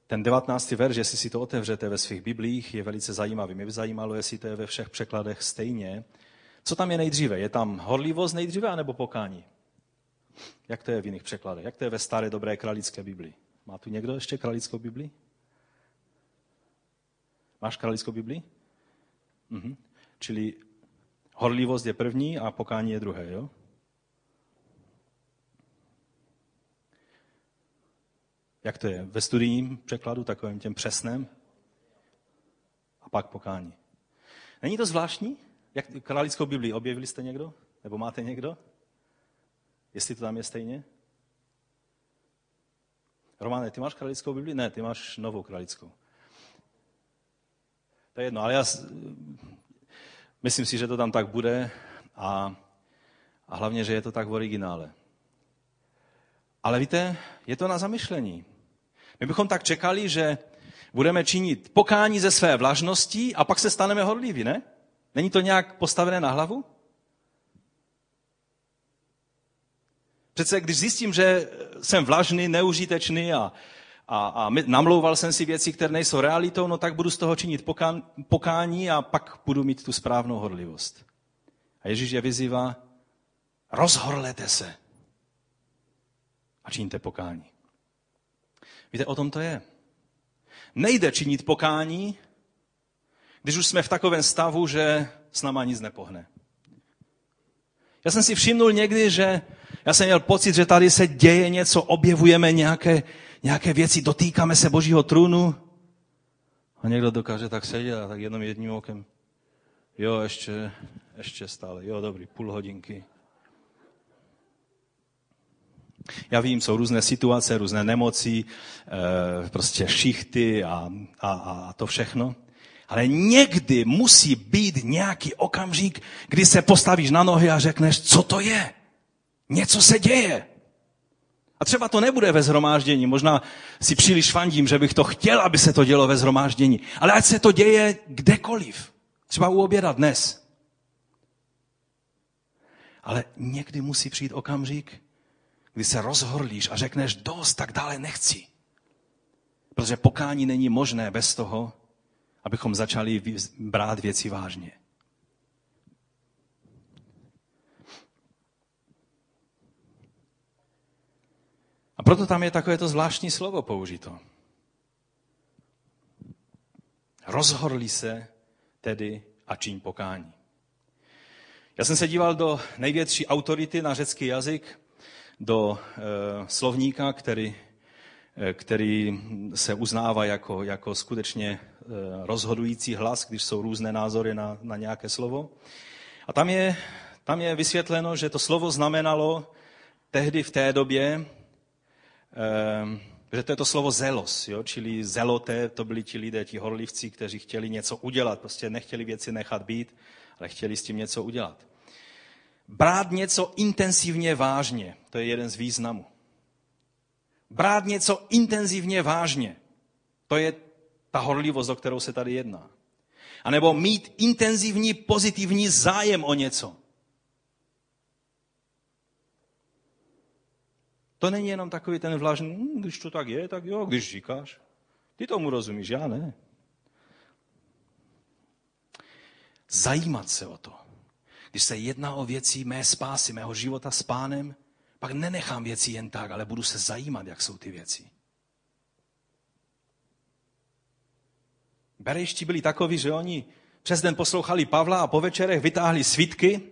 Ten 19. verš, jestli si to otevřete ve svých biblích, je velice zajímavý. Mě by zajímalo, jestli to je ve všech překladech stejně. Co tam je nejdříve? Je tam horlivost nejdříve, anebo pokání? Jak to je v jiných překladech? Jak to je ve staré dobré kralické Biblii? Má tu někdo ještě kralickou Biblii? Máš kralickou Biblii? Mhm. Čili horlivost je první a pokání je druhé, jo? Jak to je? Ve studijním překladu, takovým těm přesném? A pak pokání. Není to zvláštní? Jak králickou Biblii objevili jste někdo? Nebo máte někdo? Jestli to tam je stejně? Romane, ty máš králickou Biblii? Ne, ty máš novou králickou. To je jedno, ale já myslím si, že to tam tak bude a, a hlavně, že je to tak v originále. Ale víte, je to na zamyšlení. My bychom tak čekali, že budeme činit pokání ze své vlažnosti a pak se staneme horliví, ne? Není to nějak postavené na hlavu? Přece když zjistím, že jsem vlažný, neužitečný a, a, a namlouval jsem si věci, které nejsou realitou, no tak budu z toho činit pokán, pokání a pak budu mít tu správnou horlivost. A Ježíš je vyzývá, rozhorlete se a čiňte pokání. Víte, o tom to je. Nejde činit pokání, když už jsme v takovém stavu, že s náma nic nepohne. Já jsem si všimnul někdy, že já jsem měl pocit, že tady se děje něco, objevujeme nějaké, nějaké věci, dotýkáme se Božího trůnu a někdo dokáže tak sedět a tak jenom jedním okem. Jo, ještě, ještě stále. Jo, dobrý, půl hodinky. Já vím, jsou různé situace, různé nemoci, eh, prostě šichty a, a, a to všechno. Ale někdy musí být nějaký okamžik, kdy se postavíš na nohy a řekneš, co to je. Něco se děje. A třeba to nebude ve zhromáždění, možná si příliš fandím, že bych to chtěl, aby se to dělo ve zhromáždění. Ale ať se to děje kdekoliv. Třeba u oběda dnes. Ale někdy musí přijít okamžik, kdy se rozhorlíš a řekneš, dost, tak dále nechci. Protože pokání není možné bez toho, abychom začali brát věci vážně. A proto tam je takové to zvláštní slovo použito. Rozhorli se tedy a čiň pokání. Já jsem se díval do největší autority na řecký jazyk, do e, slovníka, který, e, který se uznává jako, jako skutečně e, rozhodující hlas, když jsou různé názory na, na nějaké slovo. A tam je, tam je vysvětleno, že to slovo znamenalo tehdy v té době, že to je to slovo zelos, jo? čili zeloté, to byli ti lidé, ti horlivci, kteří chtěli něco udělat, prostě nechtěli věci nechat být, ale chtěli s tím něco udělat. Brát něco intenzivně vážně, to je jeden z významů. Brát něco intenzivně vážně, to je ta horlivost, o kterou se tady jedná. A nebo mít intenzivní pozitivní zájem o něco. To není jenom takový ten vlažný, hm, když to tak je, tak jo, když říkáš. Ty tomu rozumíš, já ne. Zajímat se o to. Když se jedná o věci mé spásy, mého života s pánem, pak nenechám věci jen tak, ale budu se zajímat, jak jsou ty věci. Berejští byli takoví, že oni přes den poslouchali Pavla a po večerech vytáhli svitky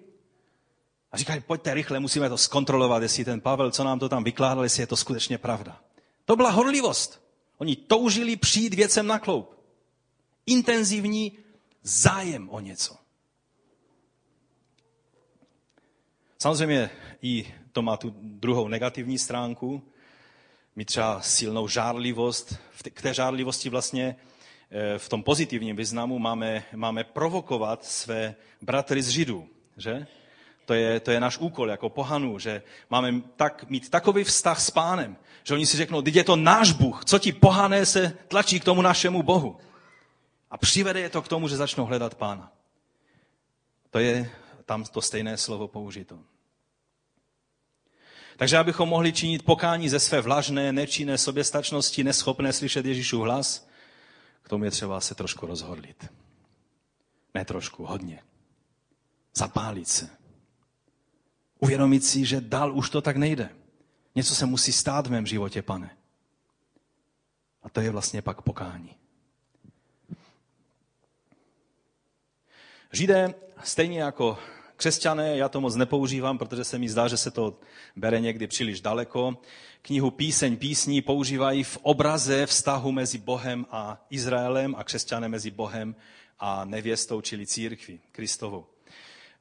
a říkali, pojďte rychle, musíme to zkontrolovat, jestli ten Pavel, co nám to tam vykládal, jestli je to skutečně pravda. To byla horlivost. Oni toužili přijít věcem na kloup. Intenzivní zájem o něco. Samozřejmě i to má tu druhou negativní stránku, mít třeba silnou žárlivost. K té žárlivosti vlastně eh, v tom pozitivním významu máme, máme provokovat své bratry z Židů, že? To je, to je náš úkol jako pohanů, že máme tak, mít takový vztah s pánem, že oni si řeknou, teď je to náš Bůh, co ti pohané se tlačí k tomu našemu Bohu. A přivede je to k tomu, že začnou hledat pána. To je tam to stejné slovo použito. Takže abychom mohli činit pokání ze své vlažné, nečinné soběstačnosti, neschopné slyšet Ježíšův hlas, k tomu je třeba se trošku rozhodlit. Ne trošku, hodně. Zapálit se. Uvědomit si, že dál už to tak nejde. Něco se musí stát v mém životě, pane. A to je vlastně pak pokání. Židé, stejně jako křesťané, já to moc nepoužívám, protože se mi zdá, že se to bere někdy příliš daleko. Knihu Píseň písní používají v obraze vztahu mezi Bohem a Izraelem a křesťanem mezi Bohem a nevěstou, čili církví Kristovou.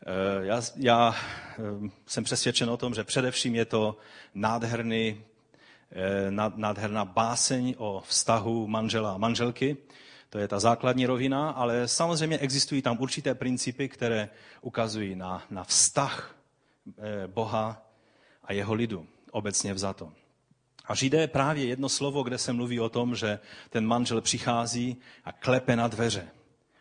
Eh, já, já eh, jsem přesvědčen o tom, že především je to nádherný, eh, nádherná báseň o vztahu manžela a manželky, to je ta základní rovina, ale samozřejmě existují tam určité principy, které ukazují na, na vztah eh, Boha a jeho lidu, obecně vzato. A Židé právě jedno slovo, kde se mluví o tom, že ten manžel přichází a klepe na dveře.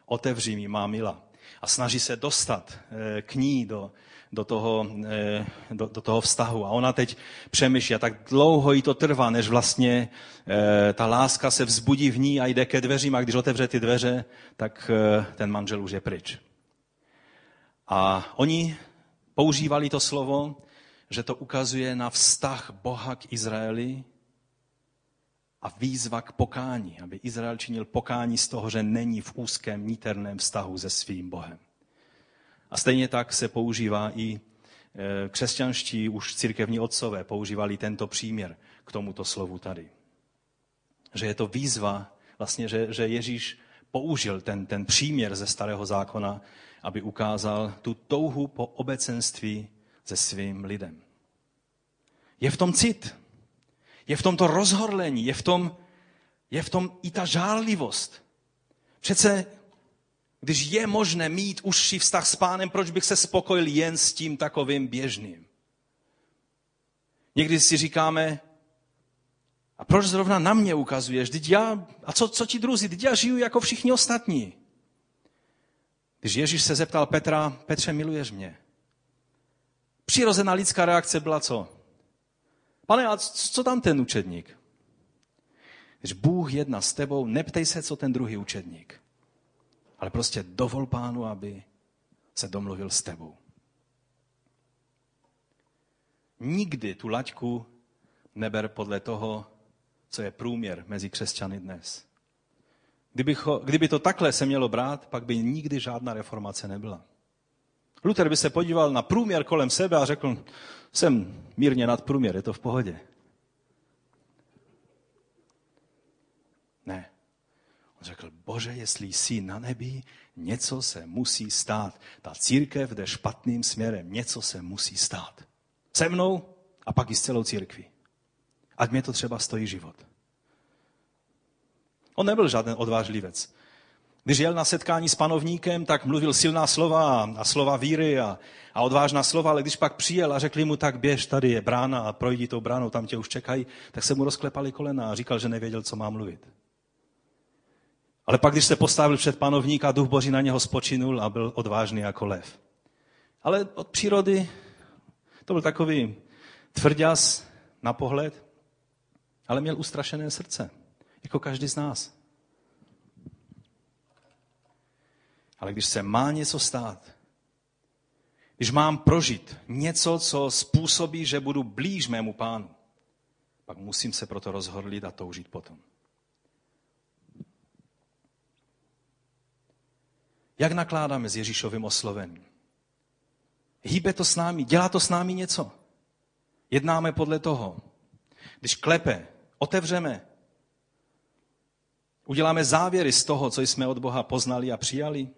Otevří mi, má mila. A snaží se dostat eh, k ní do, do toho, eh, do, do toho vztahu. A ona teď přemýšlí, a tak dlouho jí to trvá, než vlastně eh, ta láska se vzbudí v ní a jde ke dveřím a když otevře ty dveře, tak eh, ten manžel už je pryč. A oni používali to slovo, že to ukazuje na vztah Boha k Izraeli a výzva k pokání, aby Izrael činil pokání z toho, že není v úzkém níterném vztahu se svým Bohem. A stejně tak se používá i e, křesťanští už církevní otcové používali tento příměr k tomuto slovu tady. Že je to výzva, vlastně, že, že Ježíš použil ten, ten příměr ze starého zákona, aby ukázal tu touhu po obecenství se svým lidem. Je v tom cit, je v tom to rozhorlení, je v tom, je v tom i ta žárlivost. Přece když je možné mít užší vztah s pánem, proč bych se spokojil jen s tím takovým běžným? Někdy si říkáme, a proč zrovna na mě ukazuješ? Teď já, a co, co ti druzí? Teď já žiju jako všichni ostatní. Když Ježíš se zeptal Petra, Petře, miluješ mě? Přirozená lidská reakce byla co? Pane, a co tam ten učedník? Když Bůh jedná s tebou, neptej se, co ten druhý učedník ale prostě dovol pánu, aby se domluvil s tebou. Nikdy tu laťku neber podle toho, co je průměr mezi křesťany dnes. Kdyby, kdyby to takhle se mělo brát, pak by nikdy žádná reformace nebyla. Luther by se podíval na průměr kolem sebe a řekl, jsem mírně nad průměr, je to v pohodě. Ne. On řekl, bože, jestli jsi na nebi, něco se musí stát. Ta církev jde špatným směrem, něco se musí stát. Se mnou a pak i s celou církví. Ať mě to třeba stojí život. On nebyl žádný odvážlivec. Když jel na setkání s panovníkem, tak mluvil silná slova a slova víry a, a odvážná slova, ale když pak přijel a řekli mu, tak běž, tady je brána a projdi tou bránou, tam tě už čekají, tak se mu rozklepali kolena a říkal, že nevěděl, co má mluvit. Ale pak, když se postavil před panovníka, duch boží na něho spočinul a byl odvážný jako lev. Ale od přírody to byl takový tvrďas na pohled, ale měl ustrašené srdce, jako každý z nás. Ale když se má něco stát, když mám prožít něco, co způsobí, že budu blíž mému pánu, pak musím se proto rozhodlit a toužit potom. Jak nakládáme s Ježíšovým oslovením? Hýbe to s námi, dělá to s námi něco. Jednáme podle toho. Když klepe, otevřeme, uděláme závěry z toho, co jsme od Boha poznali a přijali.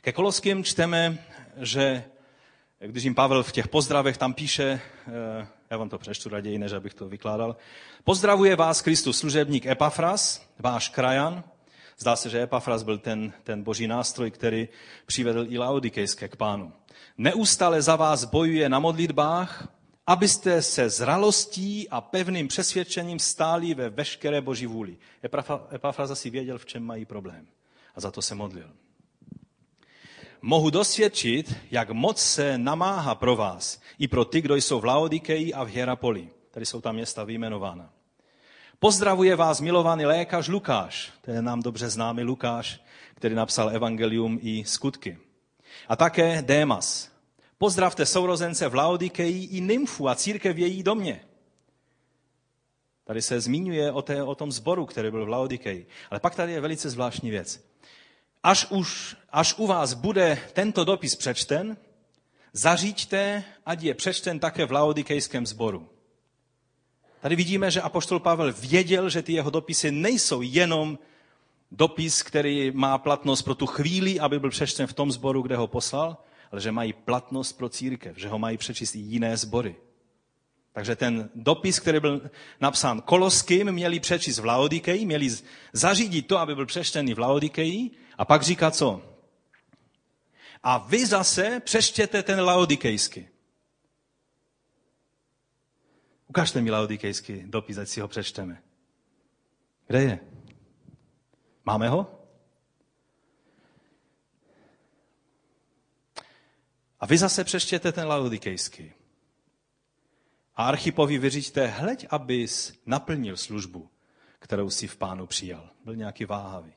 Ke Koloským čteme, že když jim Pavel v těch pozdravech tam píše, eh, já vám to přečtu raději, než abych to vykládal. Pozdravuje vás Kristus služebník Epafras, váš krajan. Zdá se, že Epafras byl ten, ten boží nástroj, který přivedl i Laodikejské k pánu. Neustále za vás bojuje na modlitbách, abyste se zralostí a pevným přesvědčením stáli ve veškeré boží vůli. Epafras asi věděl, v čem mají problém. A za to se modlil mohu dosvědčit, jak moc se namáhá pro vás i pro ty, kdo jsou v Laodikeji a v Hierapoli. Tady jsou tam města vyjmenována. Pozdravuje vás milovaný lékař Lukáš, to je nám dobře známý Lukáš, který napsal Evangelium i skutky. A také Démas. Pozdravte sourozence v Laodikeji i nymfu a církev v její domě. Tady se zmiňuje o, té, o tom zboru, který byl v Laodikeji. Ale pak tady je velice zvláštní věc až, už, až u vás bude tento dopis přečten, zaříďte, ať je přečten také v laodikejském sboru. Tady vidíme, že apoštol Pavel věděl, že ty jeho dopisy nejsou jenom dopis, který má platnost pro tu chvíli, aby byl přečten v tom sboru, kde ho poslal, ale že mají platnost pro církev, že ho mají přečíst i jiné sbory. Takže ten dopis, který byl napsán Koloským, měli přečíst v Laodikeji, měli zařídit to, aby byl přečtený v Laodikeji a pak říká co? A vy zase přeštěte ten laodikejský. Ukažte mi laodikejský dopis, ať si ho přečteme. Kde je? Máme ho? A vy zase přeštěte ten laodikejský. A Archipovi vyříďte, hleď, abys naplnil službu, kterou si v pánu přijal. Byl nějaký váhavý.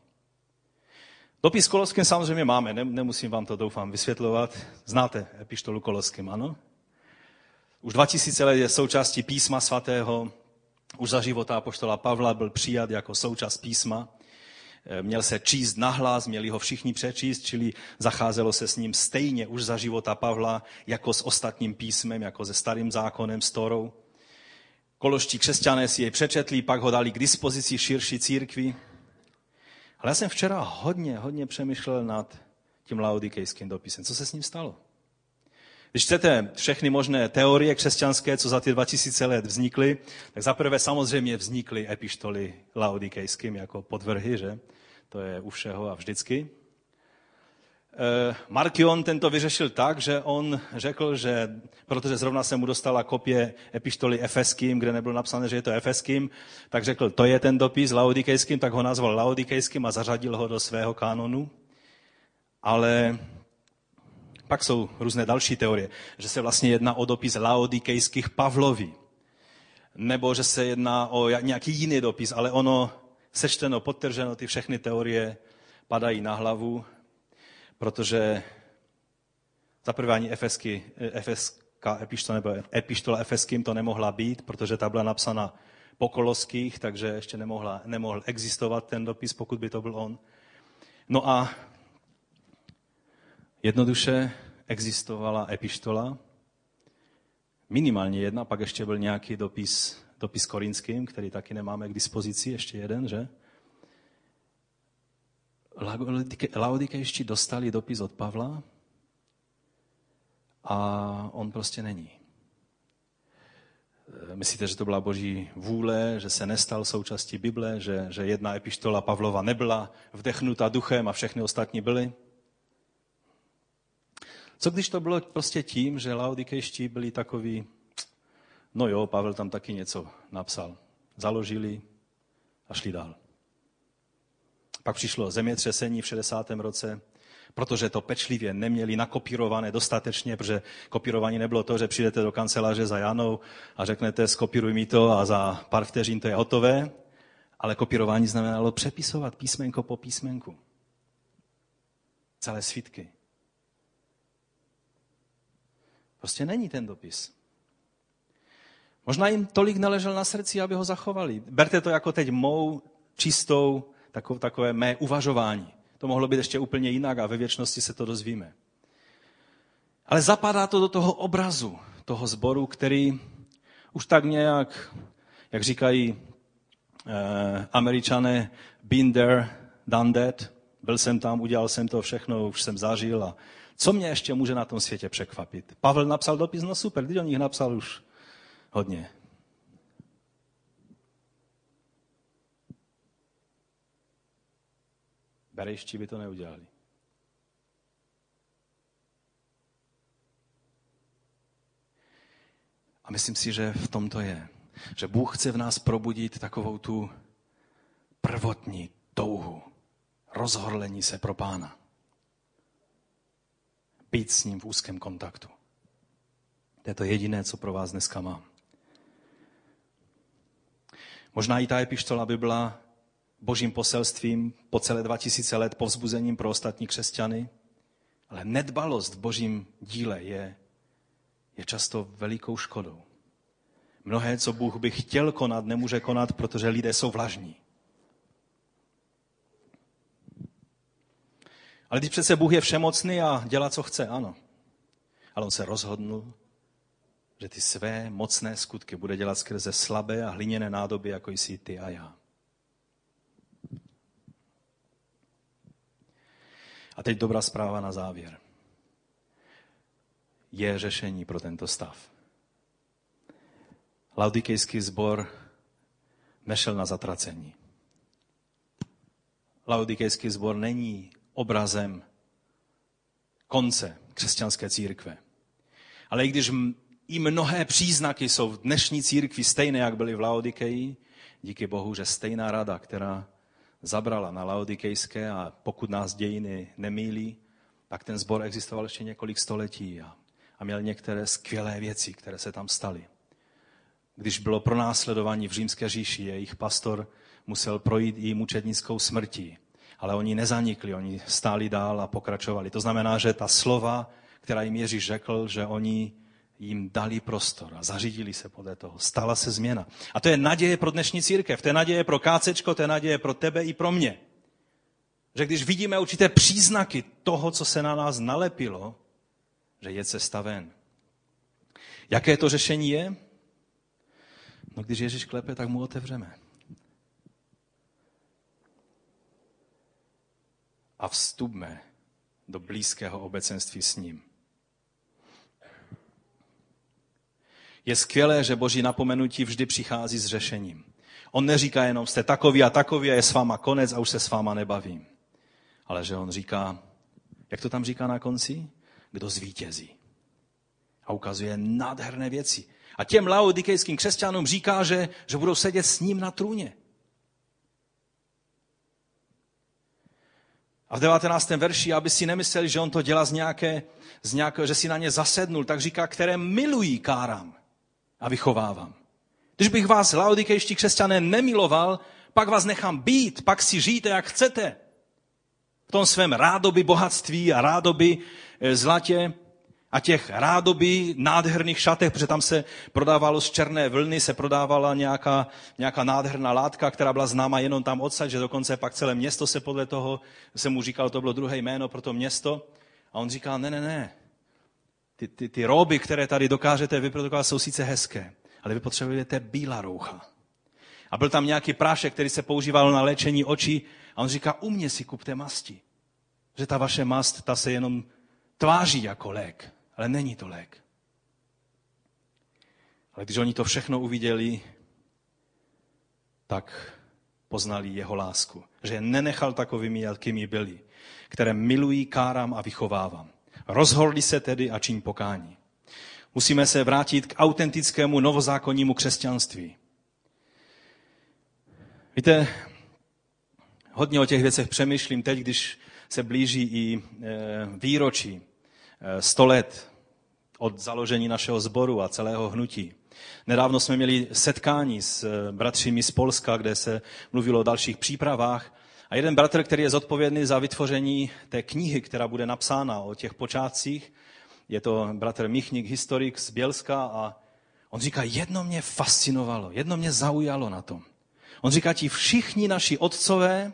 Dopis Koloským samozřejmě máme, nemusím vám to doufám vysvětlovat. Znáte epištolu Koloským, ano? Už 2000 let je součástí písma svatého. Už za života apoštola Pavla byl přijat jako součást písma. Eh, měl se číst nahlas, měli ho všichni přečíst, čili zacházelo se s ním stejně už za života Pavla, jako s ostatním písmem, jako se starým zákonem, s Torou. Koloští křesťané si jej přečetli, pak ho dali k dispozici širší církvi. Ale já jsem včera hodně, hodně přemýšlel nad tím laodikejským dopisem. Co se s ním stalo? Když chcete všechny možné teorie křesťanské, co za ty 2000 let vznikly, tak zaprvé samozřejmě vznikly epištoly laodikejským jako podvrhy, že? To je u všeho a vždycky. Eh, Markion tento vyřešil tak, že on řekl, že protože zrovna se mu dostala kopie epištoly efeským, kde nebylo napsané, že je to efeským, tak řekl, to je ten dopis laodikejským, tak ho nazval laodikejským a zařadil ho do svého kanonu. Ale pak jsou různé další teorie, že se vlastně jedná o dopis laodikejských Pavlovi, nebo že se jedná o nějaký jiný dopis, ale ono sečteno, podtrženo, ty všechny teorie padají na hlavu protože za prvé ani efesky, efeská epištola nebo epištola efeským to nemohla být, protože ta byla napsána po koloských, takže ještě nemohla, nemohl existovat ten dopis, pokud by to byl on. No a jednoduše existovala epištola, minimálně jedna, pak ještě byl nějaký dopis, dopis korinským, který taky nemáme k dispozici, ještě jeden, že? Laodikejští dostali dopis od Pavla a on prostě není. Myslíte, že to byla boží vůle, že se nestal součástí Bible, že, že jedna epištola Pavlova nebyla vdechnuta duchem a všechny ostatní byly? Co když to bylo prostě tím, že laodikejští byli takový, no jo, Pavel tam taky něco napsal. Založili a šli dál. Pak přišlo zemětřesení v 60. roce, protože to pečlivě neměli nakopírované dostatečně, protože kopírování nebylo to, že přijdete do kanceláře za Janou a řeknete, skopíruj mi to a za pár vteřin to je hotové, ale kopírování znamenalo přepisovat písmenko po písmenku. Celé svítky. Prostě není ten dopis. Možná jim tolik naležel na srdci, aby ho zachovali. Berte to jako teď mou čistou takové, takové mé uvažování. To mohlo být ještě úplně jinak a ve věčnosti se to dozvíme. Ale zapadá to do toho obrazu, toho sboru, který už tak nějak, jak říkají eh, američané, been there, done that, byl jsem tam, udělal jsem to všechno, už jsem zažil a co mě ještě může na tom světě překvapit? Pavel napsal dopis, no super, když o nich napsal už hodně. Berejští by to neudělali. A myslím si, že v tom to je. Že Bůh chce v nás probudit takovou tu prvotní touhu, rozhorlení se pro pána. Být s ním v úzkém kontaktu. To je to jediné, co pro vás dneska mám. Možná i ta epištola by byla božím poselstvím po celé 2000 let povzbuzením pro ostatní křesťany, ale nedbalost v božím díle je, je často velikou škodou. Mnohé, co Bůh by chtěl konat, nemůže konat, protože lidé jsou vlažní. Ale když přece Bůh je všemocný a dělá, co chce, ano. Ale on se rozhodnul, že ty své mocné skutky bude dělat skrze slabé a hliněné nádoby, jako jsi ty a já. A teď dobrá zpráva na závěr. Je řešení pro tento stav. Laudikejský sbor nešel na zatracení. Laudikejský sbor není obrazem konce křesťanské církve. Ale i když i mnohé příznaky jsou v dnešní církvi stejné, jak byly v Laodikeji, díky Bohu, že stejná rada, která zabrala na Laodikejské a pokud nás dějiny nemýlí, tak ten sbor existoval ještě několik století a, a měl některé skvělé věci, které se tam staly. Když bylo pro následování v římské říši, jejich pastor musel projít i mučednickou smrtí. Ale oni nezanikli, oni stáli dál a pokračovali. To znamená, že ta slova, která jim Ježíš řekl, že oni jim dali prostor a zařídili se podle toho. Stala se změna. A to je naděje pro dnešní církev, to je naděje pro kácečko, to je naděje pro tebe i pro mě. Že když vidíme určité příznaky toho, co se na nás nalepilo, že je cesta ven. Jaké to řešení je? No když Ježíš klepe, tak mu otevřeme. A vstupme do blízkého obecenství s ním. Je skvělé, že boží napomenutí vždy přichází s řešením. On neříká jenom, jste takový a takový a je s váma konec a už se s váma nebavím. Ale že on říká, jak to tam říká na konci? Kdo zvítězí. A ukazuje nádherné věci. A těm laodikejským křesťanům říká, že, že budou sedět s ním na trůně. A v 19. verši, aby si nemysleli, že on to dělá z nějaké, z nějaké, že si na ně zasednul, tak říká, které milují kárám a vychovávám. Když bych vás, laodikejští křesťané, nemiloval, pak vás nechám být, pak si žijte, jak chcete. V tom svém rádoby bohatství a rádoby e, zlatě a těch rádoby nádherných šatech, protože tam se prodávalo z černé vlny, se prodávala nějaká, nějaká nádherná látka, která byla známa jenom tam odsaď, že dokonce pak celé město se podle toho, se mu říkal, to bylo druhé jméno pro to město. A on říkal, ne, ne, ne, ty, ty, ty roby, které tady dokážete vyprodukovat, jsou sice hezké, ale vy potřebujete bílá roucha. A byl tam nějaký prášek, který se používal na léčení očí a on říká, u mě si kupte masti. Že ta vaše mast, ta se jenom tváří jako lék, ale není to lék. Ale když oni to všechno uviděli, tak poznali jeho lásku. Že je nenechal takovými, jakými byli, které milují, kárám a vychovávám. Rozhodli se tedy a čiň pokání. Musíme se vrátit k autentickému novozákonnímu křesťanství. Víte, hodně o těch věcech přemýšlím teď, když se blíží i e, výročí 100 e, let od založení našeho sboru a celého hnutí. Nedávno jsme měli setkání s e, bratřími z Polska, kde se mluvilo o dalších přípravách a jeden bratr, který je zodpovědný za vytvoření té knihy, která bude napsána o těch počátcích, je to bratr Michnik, historik z Bělska a on říká, jedno mě fascinovalo, jedno mě zaujalo na tom. On říká ti, všichni naši otcové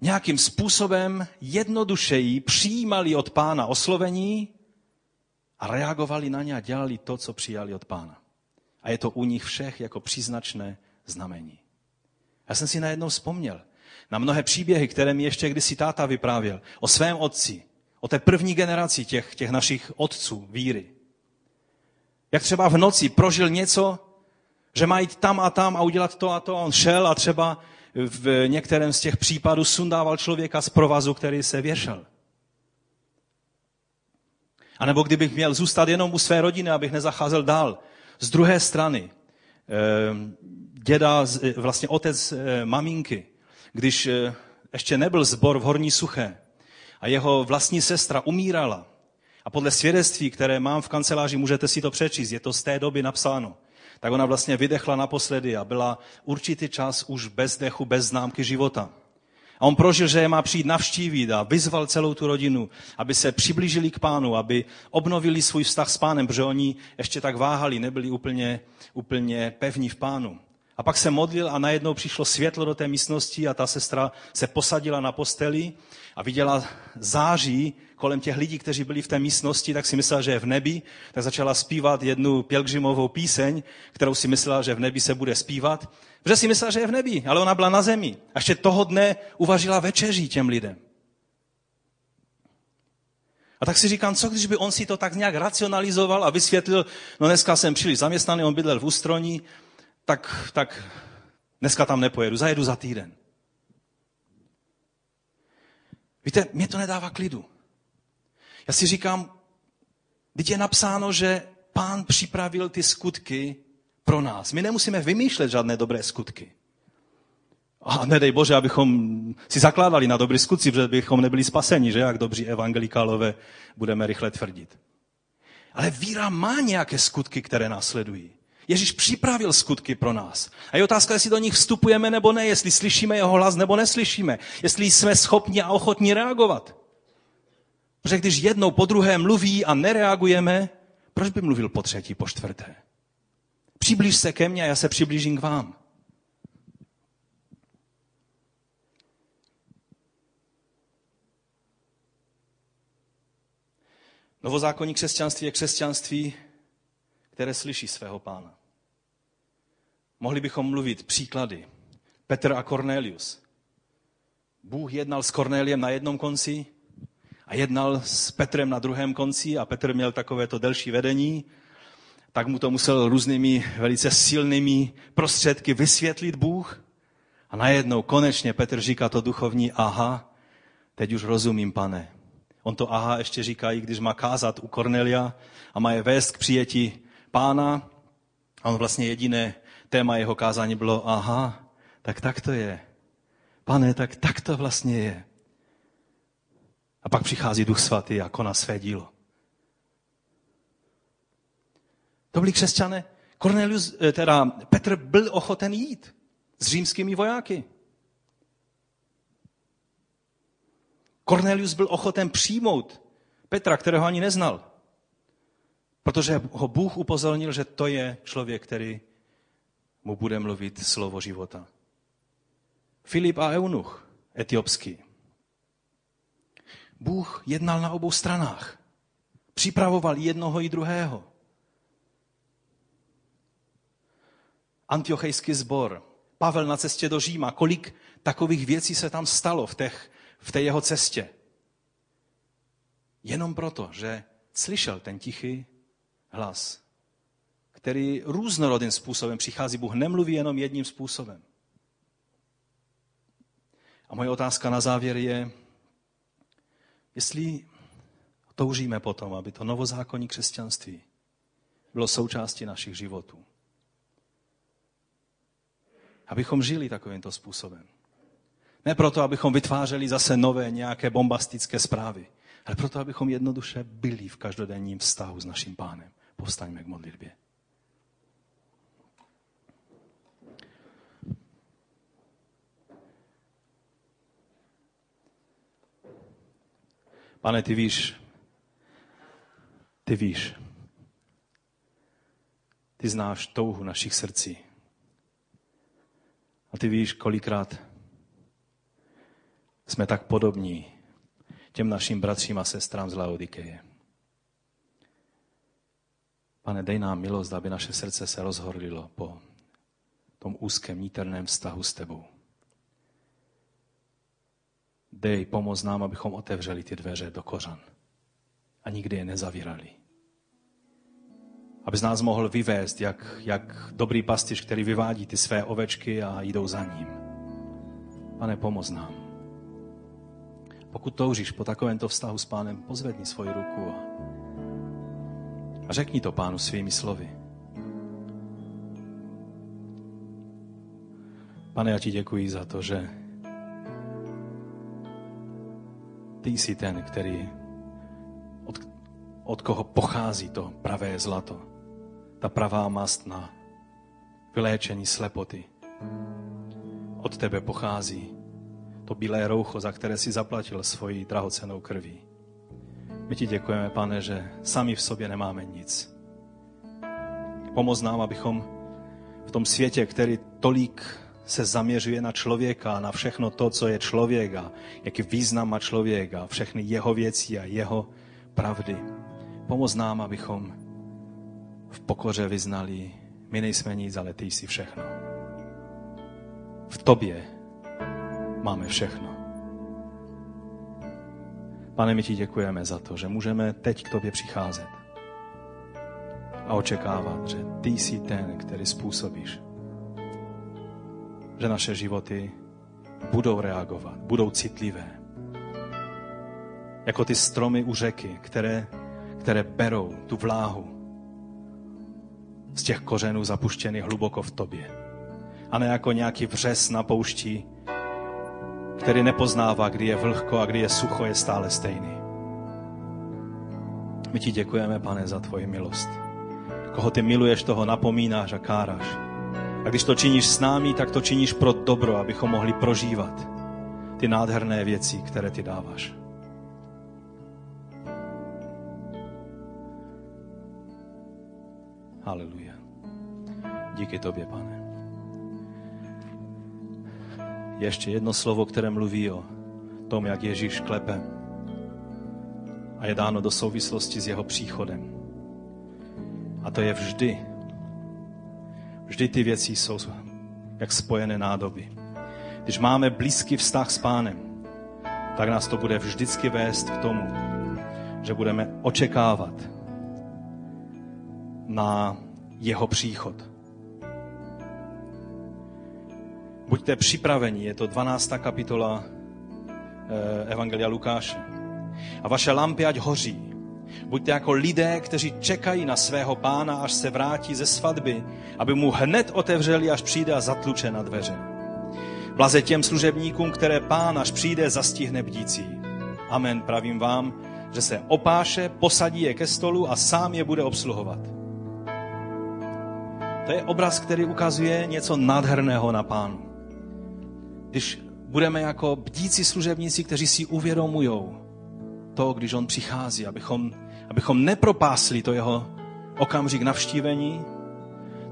nějakým způsobem jednodušeji přijímali od pána oslovení a reagovali na ně a dělali to, co přijali od pána. A je to u nich všech jako příznačné znamení. Já jsem si najednou vzpomněl na mnohé příběhy, které mi ještě kdysi táta vyprávěl o svém otci, o té první generaci těch, těch našich otců víry. Jak třeba v noci prožil něco, že má jít tam a tam a udělat to a to. A on šel a třeba v některém z těch případů sundával člověka z provazu, který se věšel. A nebo kdybych měl zůstat jenom u své rodiny, abych nezacházel dál. Z druhé strany, eh, děda, vlastně otec eh, maminky, když eh, ještě nebyl zbor v Horní Suché a jeho vlastní sestra umírala, a podle svědectví, které mám v kanceláři, můžete si to přečíst, je to z té doby napsáno, tak ona vlastně vydechla naposledy a byla určitý čas už bez dechu, bez známky života. A on prožil, že je má přijít navštívit a vyzval celou tu rodinu, aby se přiblížili k pánu, aby obnovili svůj vztah s pánem, protože oni ještě tak váhali, nebyli úplně, úplně pevní v pánu. A pak se modlil a najednou přišlo světlo do té místnosti a ta sestra se posadila na posteli a viděla září kolem těch lidí, kteří byli v té místnosti, tak si myslela, že je v nebi, tak začala zpívat jednu pielgrimovou píseň, kterou si myslela, že v nebi se bude zpívat, protože si myslela, že je v nebi, ale ona byla na zemi. A ještě toho dne uvažila večeří těm lidem. A tak si říkám, co když by on si to tak nějak racionalizoval a vysvětlil, no dneska jsem příliš zaměstnaný, on bydlel v Ústroní, tak, tak dneska tam nepojedu, zajedu za týden. Víte, mě to nedává klidu. Já si říkám, teď je napsáno, že pán připravil ty skutky pro nás. My nemusíme vymýšlet žádné dobré skutky. A nedej Bože, abychom si zakládali na dobrý skutci, protože bychom nebyli spaseni, že jak dobří evangelikálové budeme rychle tvrdit. Ale víra má nějaké skutky, které následují. Ježíš připravil skutky pro nás. A je otázka, jestli do nich vstupujeme nebo ne, jestli slyšíme jeho hlas nebo neslyšíme, jestli jsme schopni a ochotní reagovat. Protože když jednou po druhé mluví a nereagujeme, proč by mluvil po třetí, po čtvrté? Přiblíž se ke mně a já se přiblížím k vám. Novozákonní křesťanství je křesťanství, které slyší svého pána. Mohli bychom mluvit příklady. Petr a Cornelius. Bůh jednal s Corneliem na jednom konci a jednal s Petrem na druhém konci a Petr měl takové to delší vedení, tak mu to musel různými velice silnými prostředky vysvětlit Bůh. A najednou konečně Petr říká to duchovní, aha, teď už rozumím, pane. On to aha ještě říká, i když má kázat u Cornelia a má je vést k přijetí pána. A on vlastně jediné téma jeho kázání bylo, aha, tak tak to je. Pane, tak tak to vlastně je. A pak přichází Duch Svatý a koná své dílo. To byli křesťané. Cornelius, eh, teda Petr byl ochoten jít s římskými vojáky. Cornelius byl ochoten přijmout Petra, kterého ani neznal. Protože ho Bůh upozornil, že to je člověk, který mu bude mluvit slovo života. Filip a Eunuch, etiopský. Bůh jednal na obou stranách. Připravoval jednoho i druhého. Antiochejský sbor, Pavel na cestě do Říma, kolik takových věcí se tam stalo v, těch, v té jeho cestě. Jenom proto, že slyšel ten tichý hlas, který různorodým způsobem přichází. Bůh nemluví jenom jedním způsobem. A moje otázka na závěr je, jestli toužíme potom, aby to novozákonní křesťanství bylo součástí našich životů. Abychom žili takovýmto způsobem. Ne proto, abychom vytvářeli zase nové nějaké bombastické zprávy, ale proto, abychom jednoduše byli v každodenním vztahu s naším pánem. Povstaňme k modlitbě. Pane, ty víš, ty víš, ty znáš touhu našich srdcí. A ty víš, kolikrát jsme tak podobní těm našim bratřím a sestrám z Laodikeje. Pane, dej nám milost, aby naše srdce se rozhorlilo po tom úzkém, níterném vztahu s tebou. Dej pomoc nám, abychom otevřeli ty dveře do kořan a nikdy je nezavírali. Aby z nás mohl vyvést, jak, jak dobrý pastiř, který vyvádí ty své ovečky a jdou za ním. Pane, pomoz nám. Pokud toužíš po takovémto vztahu s pánem, pozvedni svoji ruku a, a řekni to pánu svými slovy. Pane, já ti děkuji za to, že ty jsi ten, který, od, od koho pochází to pravé zlato, ta pravá mast na vyléčení slepoty. Od tebe pochází to bílé roucho, za které si zaplatil svoji drahocenou krví. My ti děkujeme, pane, že sami v sobě nemáme nic. Pomoz nám, abychom v tom světě, který tolik se zaměřuje na člověka, na všechno to, co je člověk a jaký význam má člověk a všechny jeho věci a jeho pravdy. Pomoz nám, abychom v pokoře vyznali, my nejsme nic, ale ty jsi všechno. V tobě máme všechno. Pane, my ti děkujeme za to, že můžeme teď k tobě přicházet a očekávat, že ty jsi ten, který způsobíš, že naše životy budou reagovat, budou citlivé. Jako ty stromy u řeky, které, které berou tu vláhu z těch kořenů zapuštěných hluboko v tobě. A ne jako nějaký vřes na poušti, který nepoznává, kdy je vlhko a kdy je sucho, je stále stejný. My ti děkujeme, pane, za tvoji milost. Koho ty miluješ, toho napomínáš a káráš. A když to činíš s námi, tak to činíš pro dobro, abychom mohli prožívat ty nádherné věci, které ty dáváš. Haleluja. Díky tobě, pane. Ještě jedno slovo, které mluví o tom, jak Ježíš klepe a je dáno do souvislosti s jeho příchodem. A to je vždy. Vždy ty věci jsou jak spojené nádoby. Když máme blízký vztah s pánem, tak nás to bude vždycky vést k tomu, že budeme očekávat na jeho příchod. Buďte připraveni, je to 12. kapitola eh, Evangelia Lukáše. A vaše lampy ať hoří. Buďte jako lidé, kteří čekají na svého pána, až se vrátí ze svatby, aby mu hned otevřeli, až přijde a zatluče na dveře. Blaze těm služebníkům, které pán, až přijde, zastihne bdící. Amen, pravím vám, že se opáše, posadí je ke stolu a sám je bude obsluhovat. To je obraz, který ukazuje něco nádherného na pánu když budeme jako bdící služebníci, kteří si uvědomují to, když on přichází, abychom, abychom nepropásli to jeho okamžik navštívení,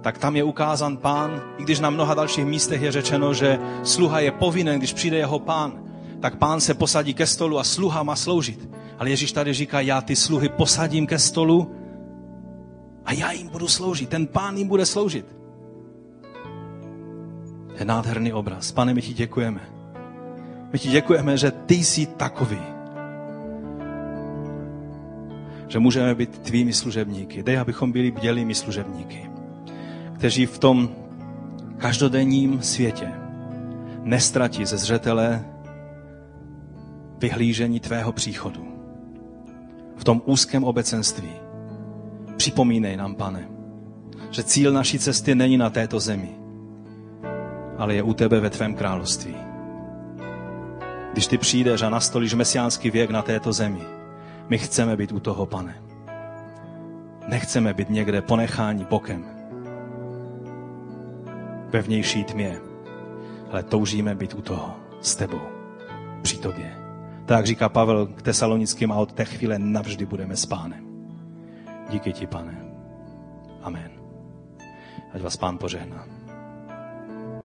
tak tam je ukázán pán, i když na mnoha dalších místech je řečeno, že sluha je povinen, když přijde jeho pán, tak pán se posadí ke stolu a sluha má sloužit. Ale Ježíš tady říká, já ty sluhy posadím ke stolu a já jim budu sloužit. Ten pán jim bude sloužit je nádherný obraz. Pane, my ti děkujeme. My ti děkujeme, že ty jsi takový. Že můžeme být tvými služebníky. Dej, abychom byli bdělými služebníky, kteří v tom každodenním světě nestratí ze zřetele vyhlížení tvého příchodu. V tom úzkém obecenství. Připomínej nám, pane, že cíl naší cesty není na této zemi, ale je u tebe ve tvém království. Když ty přijdeš a nastolíš mesiánský věk na této zemi, my chceme být u toho, pane. Nechceme být někde ponecháni bokem. Ve vnější tmě. Ale toužíme být u toho s tebou. Při tobě. Tak říká Pavel k tesalonickým a od té chvíle navždy budeme s pánem. Díky ti, pane. Amen. Ať vás pán požehná.